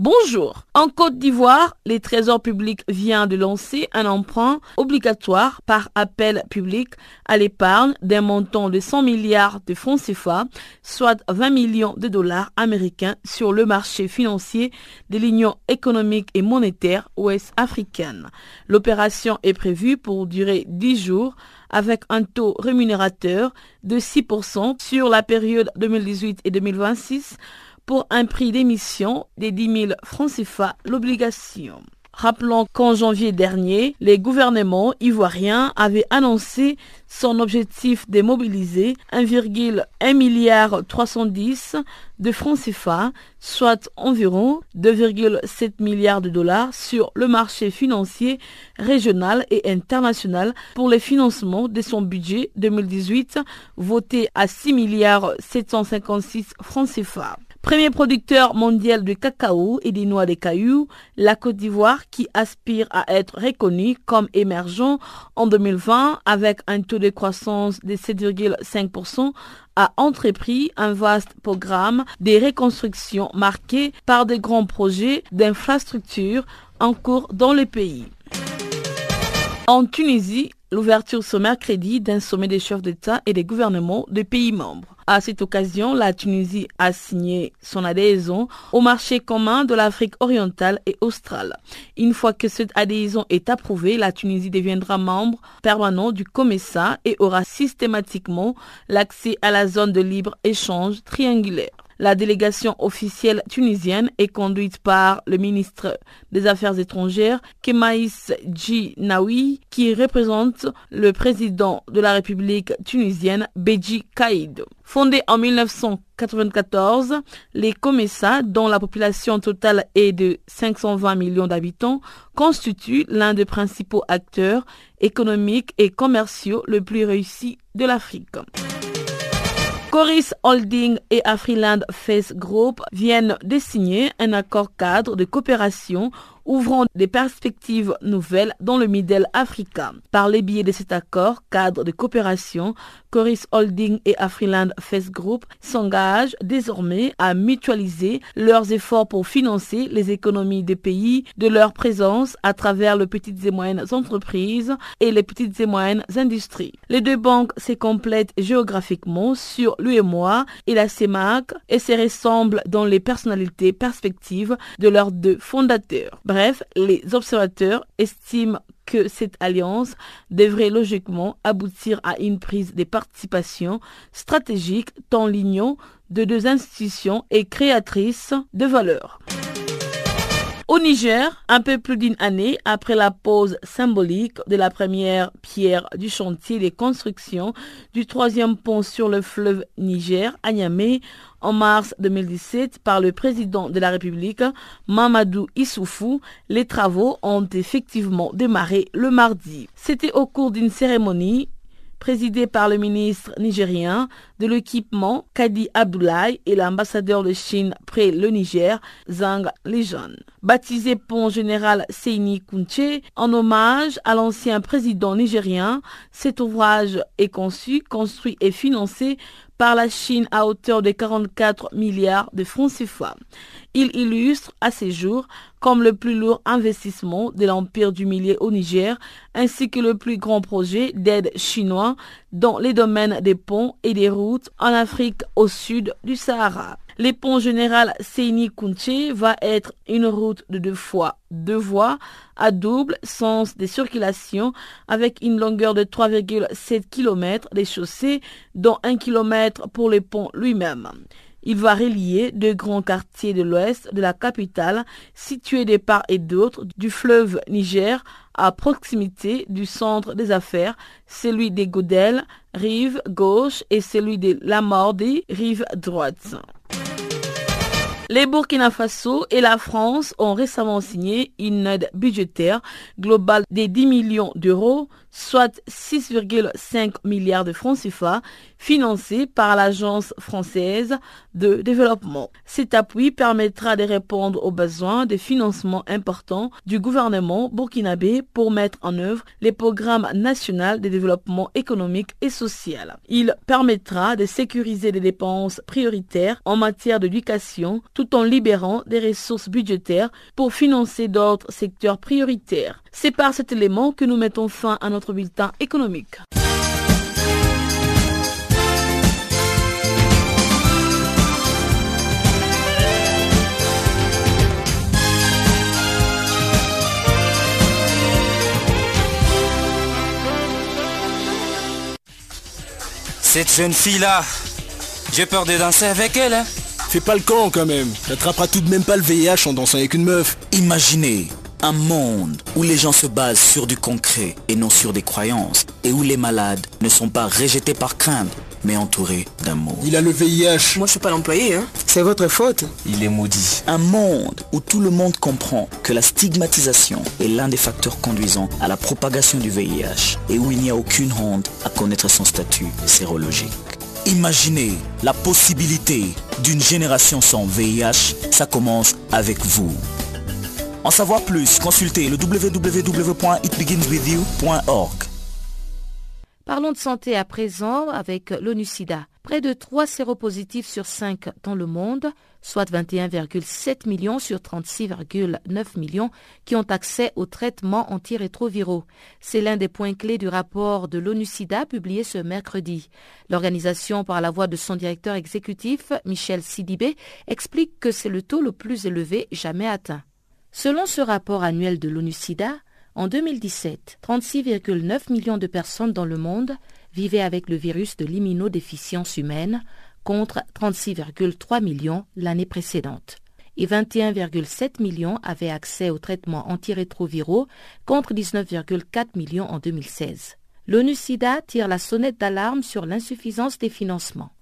Bonjour. En Côte d'Ivoire, les trésors publics vient de lancer un emprunt obligatoire par appel public à l'épargne d'un montant de 100 milliards de francs CFA, soit 20 millions de dollars américains sur le marché financier de l'Union économique et monétaire ouest africaine. L'opération est prévue pour durer 10 jours avec un taux rémunérateur de 6% sur la période 2018 et 2026 pour un prix d'émission des 10 000 francs CFA l'obligation. Rappelons qu'en janvier dernier, les gouvernements ivoiriens avaient annoncé son objectif de mobiliser 1,1 milliard 310 de francs CFA, soit environ 2,7 milliards de dollars sur le marché financier régional et international pour le financement de son budget 2018 voté à 6 milliards 756 francs CFA. Premier producteur mondial de cacao et des noix de cailloux, la Côte d'Ivoire qui aspire à être reconnue comme émergent en 2020 avec un taux de croissance de 7,5% a entrepris un vaste programme de reconstruction marqué par de grands projets d'infrastructures en cours dans le pays. En Tunisie, l'ouverture ce mercredi d'un sommet des chefs d'État et des gouvernements des pays membres. À cette occasion, la Tunisie a signé son adhésion au marché commun de l'Afrique orientale et australe. Une fois que cette adhésion est approuvée, la Tunisie deviendra membre permanent du COMESA et aura systématiquement l'accès à la zone de libre-échange triangulaire. La délégation officielle tunisienne est conduite par le ministre des Affaires étrangères, Kemaïs Djinaoui, qui représente le président de la République tunisienne, Beji Kaïd. Fondé en 1994, les COMESA, dont la population totale est de 520 millions d'habitants, constituent l'un des principaux acteurs économiques et commerciaux le plus réussis de l'Afrique. Coris Holding et Afriland Face Group viennent de signer un accord cadre de coopération ouvrant des perspectives nouvelles dans le Middle Africa. Par les biais de cet accord cadre de coopération, Coris Holding et Afriland Face Group s'engagent désormais à mutualiser leurs efforts pour financer les économies des pays de leur présence à travers les petites et moyennes entreprises et les petites et moyennes industries. Les deux banques se complètent géographiquement sur l'UMOA et la CEMAC et se ressemblent dans les personnalités perspectives de leurs deux fondateurs. Bref, les observateurs estiment que cette alliance devrait logiquement aboutir à une prise de participation stratégique tant l'union de deux institutions est créatrice de valeur. Au Niger, un peu plus d'une année après la pause symbolique de la première pierre du chantier des constructions du troisième pont sur le fleuve Niger à Niamey en mars 2017 par le président de la République, Mamadou Issoufou, les travaux ont effectivement démarré le mardi. C'était au cours d'une cérémonie présidée par le ministre nigérien de l'équipement Kadi Abdoulaye et l'ambassadeur de Chine près le Niger, Zhang Lijan. Baptisé pont général Seini Kunche en hommage à l'ancien président nigérien, cet ouvrage est conçu, construit et financé par la Chine à hauteur de 44 milliards de francs CFA. Il illustre à ces jours comme le plus lourd investissement de l'Empire du Milieu au Niger, ainsi que le plus grand projet d'aide chinois dans les domaines des ponts et des routes en Afrique au sud du Sahara. Le pont général Seini Kunche va être une route de deux fois deux voies à double sens de circulation avec une longueur de 3,7 km des chaussées, dont 1 km pour le pont lui-même. Il va relier deux grands quartiers de l'ouest de la capitale, situés de part et d'autre du fleuve Niger, à proximité du centre des affaires, celui des Godel, rive gauche, et celui de Lamordi, rive droite. Les Burkina Faso et la France ont récemment signé une aide budgétaire globale de 10 millions d'euros soit 6,5 milliards de francs CFA, financés par l'Agence française de développement. Cet appui permettra de répondre aux besoins de financement importants du gouvernement burkinabé pour mettre en œuvre les programmes nationaux de développement économique et social. Il permettra de sécuriser les dépenses prioritaires en matière d'éducation tout en libérant des ressources budgétaires pour financer d'autres secteurs prioritaires. C'est par cet élément que nous mettons fin à notre bulletin économique. Cette jeune fille-là, j'ai peur de danser avec elle. Hein. Fais pas le camp quand même. T'attraperas tout de même pas le VIH en dansant avec une meuf. Imaginez, un monde où les gens se basent sur du concret et non sur des croyances et où les malades ne sont pas rejetés par crainte mais entourés d'amour. Il a le VIH. Moi je suis pas l'employé, hein. C'est votre faute. Il est maudit. Un monde où tout le monde comprend que la stigmatisation est l'un des facteurs conduisant à la propagation du VIH et où il n'y a aucune honte à connaître son statut sérologique. Imaginez la possibilité d'une génération sans VIH, ça commence avec vous. En savoir plus, consultez le www.itbeginswithyou.org. Parlons de santé à présent avec l'ONU-SIDA. Près de 3 séropositifs sur 5 dans le monde, soit 21,7 millions sur 36,9 millions qui ont accès aux traitements antirétroviraux. C'est l'un des points clés du rapport de l'ONU-SIDA publié ce mercredi. L'organisation, par la voix de son directeur exécutif, Michel Sidibé, explique que c'est le taux le plus élevé jamais atteint. Selon ce rapport annuel de l'ONU-SIDA, en 2017, 36,9 millions de personnes dans le monde vivaient avec le virus de l'immunodéficience humaine contre 36,3 millions l'année précédente. Et 21,7 millions avaient accès aux traitements antirétroviraux contre 19,4 millions en 2016. L'ONU-SIDA tire la sonnette d'alarme sur l'insuffisance des financements.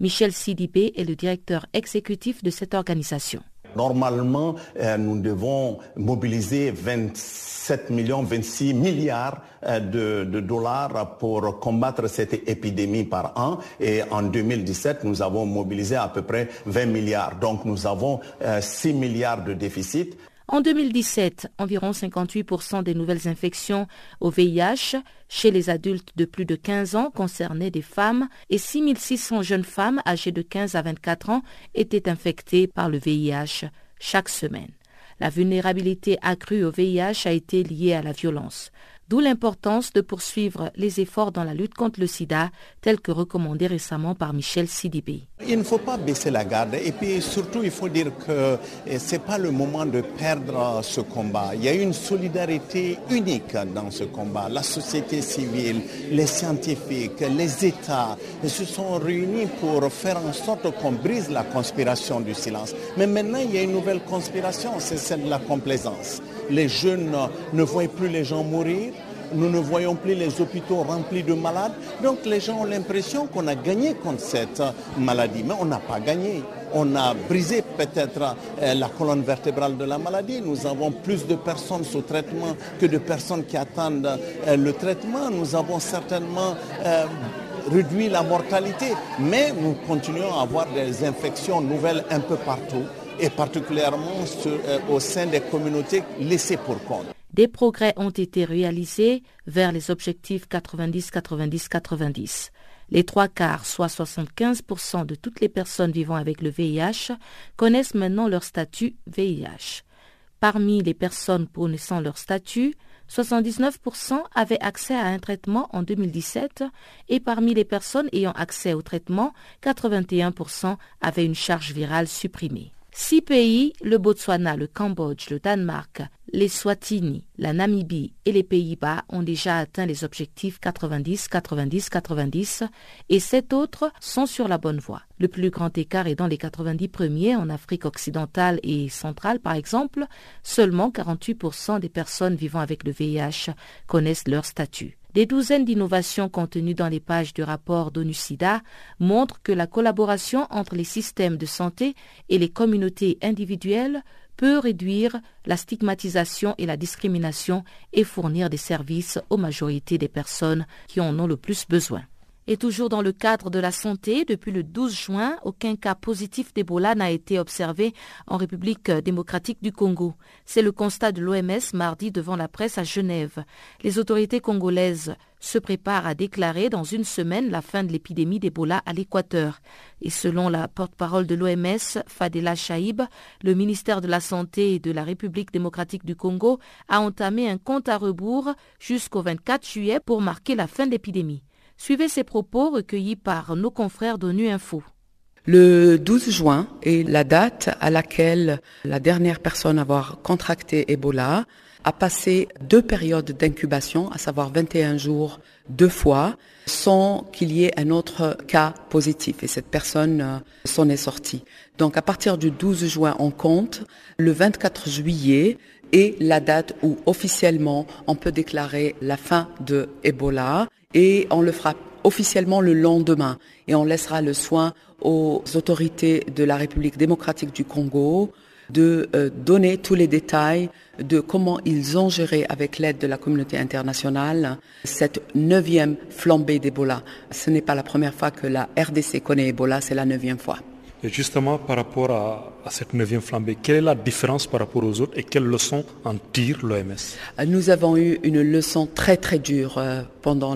Michel Sidibé est le directeur exécutif de cette organisation. Normalement, euh, nous devons mobiliser 27 millions, 26 milliards euh, de, dollars pour combattre cette épidémie par an. Et en 2017, nous avons mobilisé à peu près 20 milliards. Donc nous avons 6 euh, milliards de déficit. En 2017, environ 58% des nouvelles infections au VIH chez les adultes de plus de 15 ans concernaient des femmes et 6600 jeunes femmes âgées de 15 à 24 ans étaient infectées par le VIH chaque semaine. La vulnérabilité accrue au VIH a été liée à la violence. D'où l'importance de poursuivre les efforts dans la lutte contre le sida, tel que recommandé récemment par Michel Sidibé. Il ne faut pas baisser la garde et puis surtout il faut dire que eh, ce n'est pas le moment de perdre ce combat. Il y a une solidarité unique dans ce combat. La société civile, les scientifiques, les États se sont réunis pour faire en sorte qu'on brise la conspiration du silence. Mais maintenant il y a une nouvelle conspiration, c'est celle de la complaisance les jeunes ne voient plus les gens mourir, nous ne voyons plus les hôpitaux remplis de malades. Donc les gens ont l'impression qu'on a gagné contre cette maladie, mais on n'a pas gagné. On a brisé peut-être euh, la colonne vertébrale de la maladie. Nous avons plus de personnes sous traitement que de personnes qui attendent euh, le traitement. Nous avons certainement euh, réduit la mortalité, mais nous continuons à avoir des infections nouvelles un peu partout et particulièrement euh, au sein des communautés laissées pour compte. Des progrès ont été réalisés vers les objectifs 90-90-90. Les trois quarts, soit 75% de toutes les personnes vivant avec le VIH, connaissent maintenant leur statut VIH. Parmi les personnes connaissant leur statut, 79% avaient accès à un traitement en 2017 et parmi les personnes ayant accès au traitement, 81% avaient une charge virale supprimée. Six pays, le Botswana, le Cambodge, le Danemark, les Swatini, la Namibie et les Pays-Bas ont déjà atteint les objectifs 90, 90, 90 et sept autres sont sur la bonne voie. Le plus grand écart est dans les 90 premiers en Afrique occidentale et centrale par exemple. Seulement 48% des personnes vivant avec le VIH connaissent leur statut. Des douzaines d'innovations contenues dans les pages du rapport d'ONU-SIDA montrent que la collaboration entre les systèmes de santé et les communautés individuelles peut réduire la stigmatisation et la discrimination et fournir des services aux majorités des personnes qui en ont le plus besoin. Et toujours dans le cadre de la santé, depuis le 12 juin, aucun cas positif d'Ebola n'a été observé en République démocratique du Congo. C'est le constat de l'OMS mardi devant la presse à Genève. Les autorités congolaises se préparent à déclarer dans une semaine la fin de l'épidémie d'Ebola à l'Équateur. Et selon la porte-parole de l'OMS, Fadela Shaib, le ministère de la Santé de la République démocratique du Congo a entamé un compte à rebours jusqu'au 24 juillet pour marquer la fin de l'épidémie. Suivez ces propos recueillis par nos confrères d'ONU Info. Le 12 juin est la date à laquelle la dernière personne à avoir contracté Ebola a passé deux périodes d'incubation, à savoir 21 jours deux fois, sans qu'il y ait un autre cas positif. Et cette personne euh, s'en est sortie. Donc à partir du 12 juin, on compte. Le 24 juillet est la date où officiellement on peut déclarer la fin de Ebola et on le fera officiellement le lendemain et on laissera le soin aux autorités de la République démocratique du Congo de euh, donner tous les détails de comment ils ont géré avec l'aide de la communauté internationale cette neuvième flambée d'Ebola. Ce n'est pas la première fois que la RDC connaît Ebola, c'est la neuvième fois. Et justement, par rapport à, cette neuvième flambée, quelle est la différence par rapport aux autres et quelles leçons en tire l'OMS Nous avons eu une leçon très très dure euh, pendant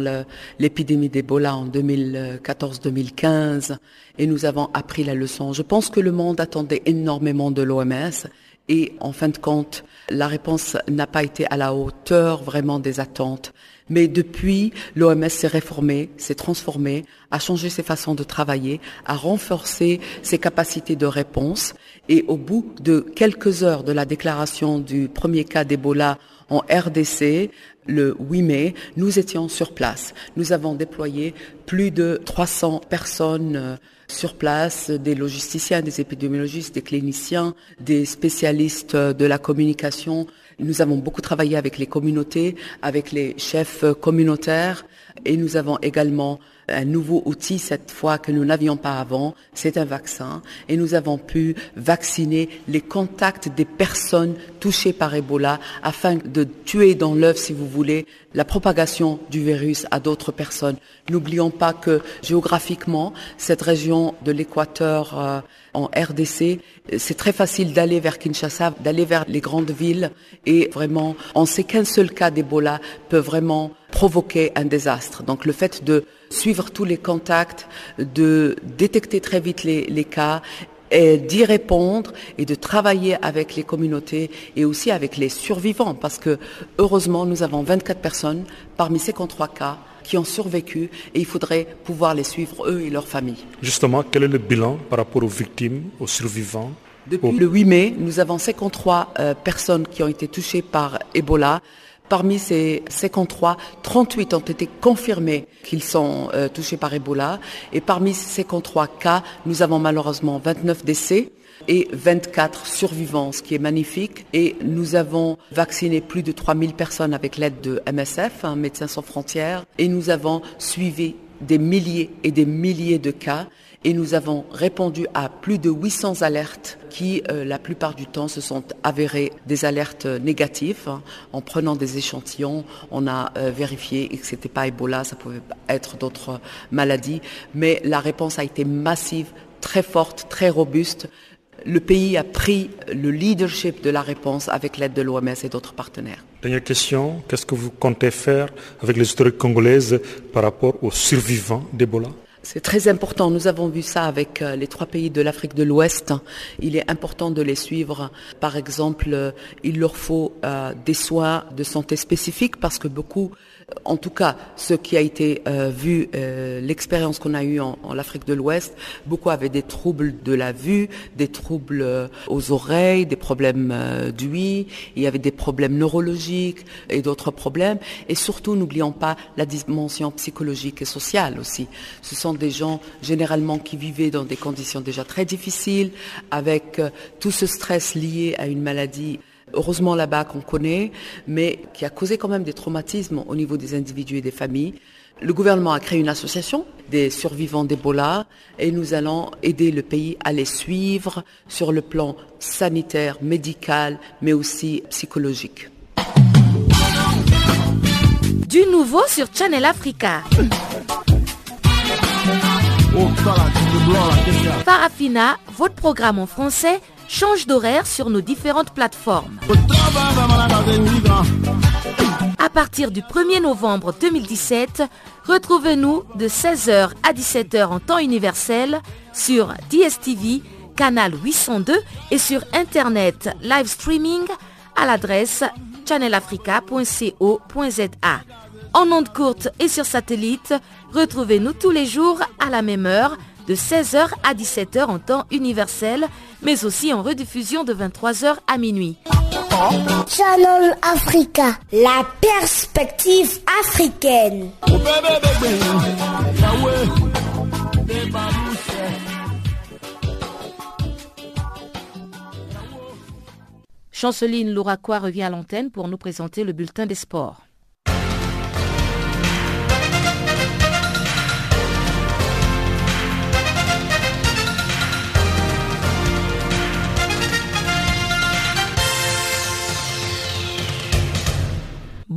l'épidémie d'Ebola en 2014-2015 et nous avons appris la leçon. Je pense que le monde attendait énormément de l'OMS et en fin de compte, la réponse n'a pas été à la hauteur vraiment des attentes. Mais depuis, l'OMS s'est réformée, s'est transformée, a changé ses façons de travailler, a renforcé ses capacités de réponse. Et au bout de quelques heures de la déclaration du premier cas d'Ebola en RDC, le 8 mai, nous étions sur place. Nous avons déployé plus de 300 personnes euh, sur place, des logisticiens, des épidémiologistes, des cliniciens, des spécialistes de la communication. Nous avons beaucoup travaillé avec les communautés, avec les chefs communautaires et nous avons également un nouveau outil cette fois que nous n'avions pas avant, c'est un vaccin et nous avons pu vacciner les contacts des personnes touchées par Ebola afin de tuer dans l'œuf, si vous voulez, la propagation du virus à d'autres personnes. N'oublions pas que géographiquement, cette région de l'équateur euh, en RDC, c'est très facile d'aller vers Kinshasa, d'aller vers les grandes villes et vraiment, on sait qu'un seul cas d'Ebola peut vraiment provoquer un désastre. Donc le fait de suivre tous les contacts, de détecter très vite les, cas d'y répondre et de travailler avec les communautés et aussi avec les survivants parce que heureusement nous avons 24 personnes parmi ces 53 cas qui ont survécu et il faudrait pouvoir les suivre eux et leurs familles. Justement, quel est le bilan par rapport aux victimes, aux survivants Depuis le 8 mai, nous avons 53 euh, personnes qui ont été touchées par Ebola. Parmi ces 53, 38 ont été confirmés qu'ils sont euh, touchés par Ebola. Et parmi ces 53 cas, nous avons malheureusement 29 décès et 24 survivants, ce qui est magnifique. Et nous avons vacciné plus de 3000 personnes avec l'aide de MSF, hein, Médecins sans frontières. Et nous avons suivi des milliers et des milliers de cas et nous avons répondu à plus de 800 alertes qui, euh, la plupart du temps, se sont avérées des alertes négatives. En prenant des échantillons, on a euh, vérifié que c'était pas Ebola, ça pouvait être d'autres maladies, mais la réponse a été massive, très forte, très robuste. Le pays a pris le leadership de la réponse avec l'aide de l'OMS et d'autres partenaires. Dernière question, qu'est-ce que vous comptez faire avec les autorités congolaises par rapport aux survivants d'Ebola? C'est très important. Nous avons vu ça avec euh, les trois pays de l'Afrique de l'Ouest. Il est important de les suivre. Par exemple, euh, il leur faut euh, des soins de santé spécifiques parce que beaucoup en tout cas, ce qui a été euh, vu, euh, l'expérience qu'on a eue en, Afrique de l'Ouest, beaucoup avaient des troubles de la vue, des troubles euh, aux oreilles, des problèmes d'ouïe, il y avait des problèmes neurologiques et d'autres problèmes. Et surtout, n'oublions pas la dimension psychologique et sociale aussi. Ce sont des gens généralement qui vivaient dans des conditions déjà très difficiles, avec tout ce stress lié à une maladie heureusement là-bas qu'on connaît, mais qui a causé quand même des traumatismes au niveau des individus et des familles. Le gouvernement a créé une association des survivants d'Ebola et nous allons aider le pays à les suivre sur le plan sanitaire, médical, mais aussi psychologique. Du nouveau sur Channel Africa. Farafina, votre programme en français change d'horaire sur nos différentes plateformes. À partir du 1er novembre 2017, retrouvez-nous de 16h à 17h en temps universel sur DSTV, canal 802 et sur Internet live streaming à l'adresse channelafrica.co.za. En ondes courtes et sur satellite, retrouvez-nous tous les jours à la même heure de 16h à 17h en temps universel, mais aussi en rediffusion de 23h à minuit. Channel Africa, la perspective africaine. Chanceline Louraquois revient à l'antenne pour nous présenter le bulletin des sports.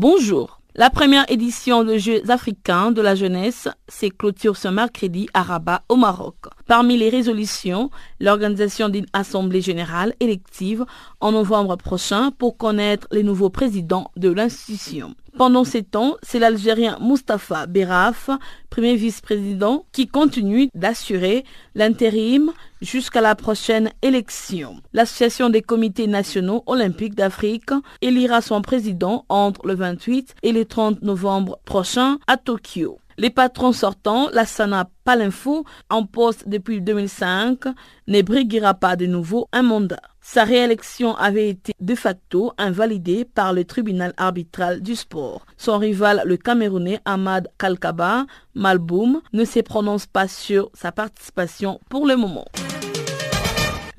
Bonjour. La première édition de Jeux africains de la jeunesse s'est clôture ce mercredi à Rabat au Maroc. Parmi les résolutions, l'organisation d'une assemblée générale élective en novembre prochain pour connaître les nouveaux présidents de l'institution. Pendant ces temps, c'est l'Algérien Mustapha Beraf, premier vice-président, qui continue d'assurer l'intérim jusqu'à la prochaine élection. L'Association des comités nationaux olympiques d'Afrique élira son président entre le 28 et le 30 novembre prochain à Tokyo. Les patrons sortants, Lassana Palinfo, en poste depuis 2005, ne briguera pas de nouveau un mandat. Sa réélection avait été de facto invalidée par le tribunal arbitral du sport. Son rival, le Camerounais Ahmad Kalkaba Malboum, ne se prononce pas sur sa participation pour le moment.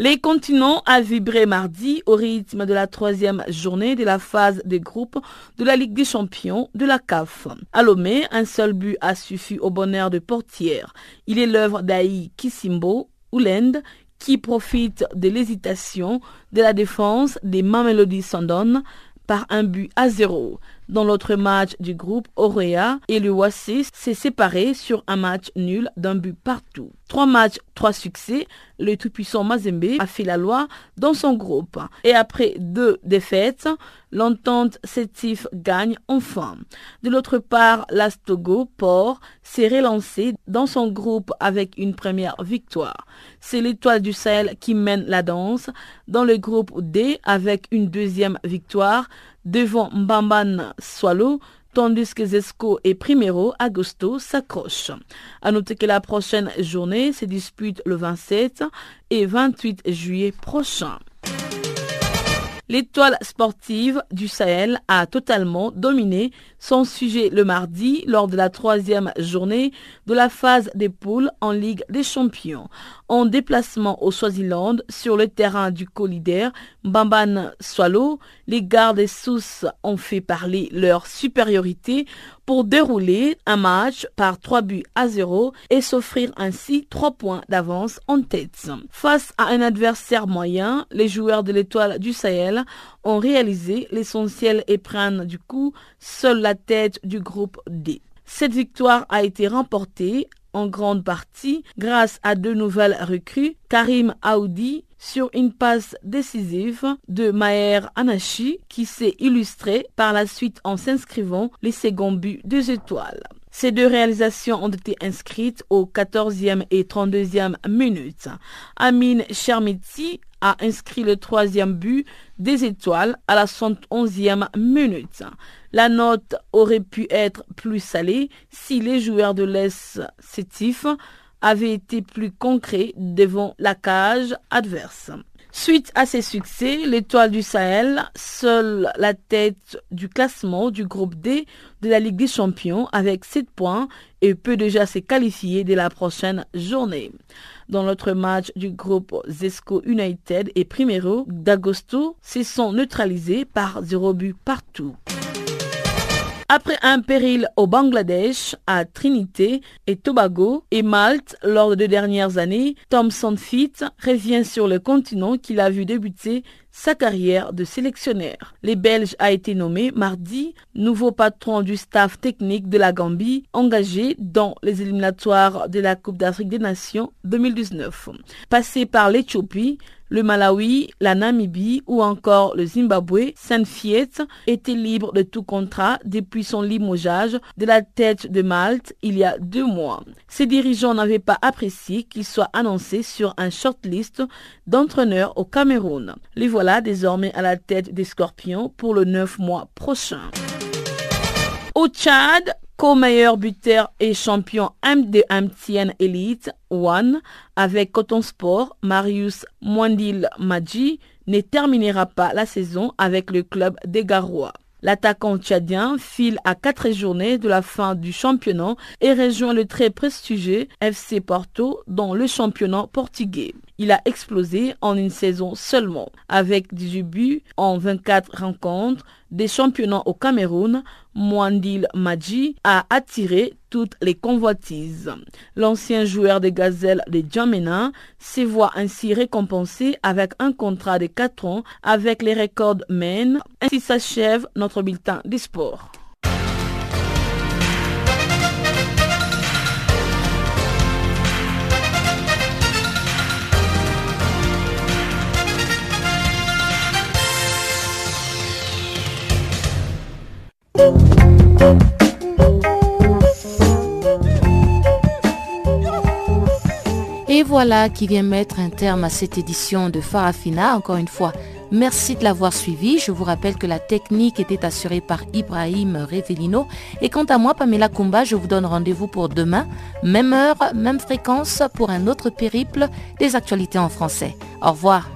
Les continents a vibré mardi au rythme de la troisième journée de la phase des groupes de la Ligue des champions de la CAF. À Lomé, un seul but a suffi au bonheur de portière. Il est l'œuvre d'Aï Kisimbo, Oulend, qui profite de l'hésitation de la défense des Mamelody Sundowns par un but à zéro. Dans l'autre match du groupe, Auréa et le Wassis s'est séparé sur un match nul d'un but partout. Trois matchs, trois succès, le tout-puissant Mazembe a fait la loi dans son groupe. Et après deux défaites, l'entente Sétif gagne enfin. De l'autre part, l'Astogo Port s'est relancé dans son groupe avec une première victoire. C'est l'étoile du Sahel qui mène la danse dans le groupe D avec une deuxième victoire devant Mbamban Swallow, tandis que Zesco et Primero Agosto s'accrochent. À noter que la prochaine journée se dispute le 27 et 28 juillet prochain. L'étoile sportive du Sahel a totalement dominé son sujet le mardi lors de la troisième journée de la phase des poules en Ligue des Champions. En déplacement au Swaziland sur le terrain du co-leader Bamban Swallow, les gardes sous ont fait parler leur supériorité pour dérouler un match par 3 buts à 0 et s'offrir ainsi 3 points d'avance en tête. Face à un adversaire moyen, les joueurs de l'étoile du Sahel ont réalisé l'essentiel et prennent du coup seule la tête du groupe D. Cette victoire a été remportée en grande partie grâce à deux nouvelles recrues, Karim Aoudi sur une passe décisive de Maher Anachi qui s'est illustré par la suite en s'inscrivant les seconds buts des étoiles. Ces deux réalisations ont été inscrites aux 14e et 32e minutes. Amin Chermiti a inscrit le troisième but des étoiles à la 71e minute. La note aurait pu être plus salée si les joueurs de l'Est Sétif avaient été plus concrets devant la cage adverse. Suite à ces succès, l'étoile du Sahel, seule la tête du classement du groupe D de la Ligue des Champions avec 7 points et peut déjà se qualifier dès la prochaine journée. Dans l'autre match du groupe Zesco United et Primero d'Agosto se sont neutralisés par 0 but partout. Après un péril au Bangladesh, à Trinité et Tobago et Malte lors des deux dernières années, Thomson Fit revient sur le continent qu'il a vu débuter sa carrière de sélectionneur. Les Belges a été nommé mardi nouveau patron du staff technique de la Gambie engagé dans les éliminatoires de la Coupe d'Afrique des Nations 2019. Passé par l'Éthiopie, le Malawi, la Namibie ou encore le Zimbabwe, Saint-Fiet était libre de tout contrat depuis son limogeage de la tête de Malte il y a deux mois. Ses dirigeants n'avaient pas apprécié qu'il soit annoncé sur un shortlist d'entraîneurs au Cameroun. Les voilà désormais à la tête des Scorpions pour le 9 mois prochain. Au Tchad, co-meilleur buteur et champion de Elite One avec Coton Sport, Marius Mwandil Madji ne terminera pas la saison avec le club des Garois. L'attaquant tchadien file à quatre journées de la fin du championnat et rejoint le très prestigieux FC Porto dans le championnat portugais. Il a explosé en une saison seulement. Avec 18 buts en 24 rencontres des championnats au Cameroun, Mwandil Maji a attiré toutes les convoitises. L'ancien joueur des Gazelles de Djamena se voit ainsi récompensé avec un contrat de 4 ans avec les records Men. Ainsi s'achève notre bulletin des sports. Et voilà qui vient mettre un terme à cette édition de Farafina. Encore une fois, merci de l'avoir suivi. Je vous rappelle que la technique était assurée par Ibrahim Revelino. Et quant à moi, Pamela Kumba, je vous donne rendez-vous pour demain, même heure, même fréquence, pour un autre périple des actualités en français. Au revoir.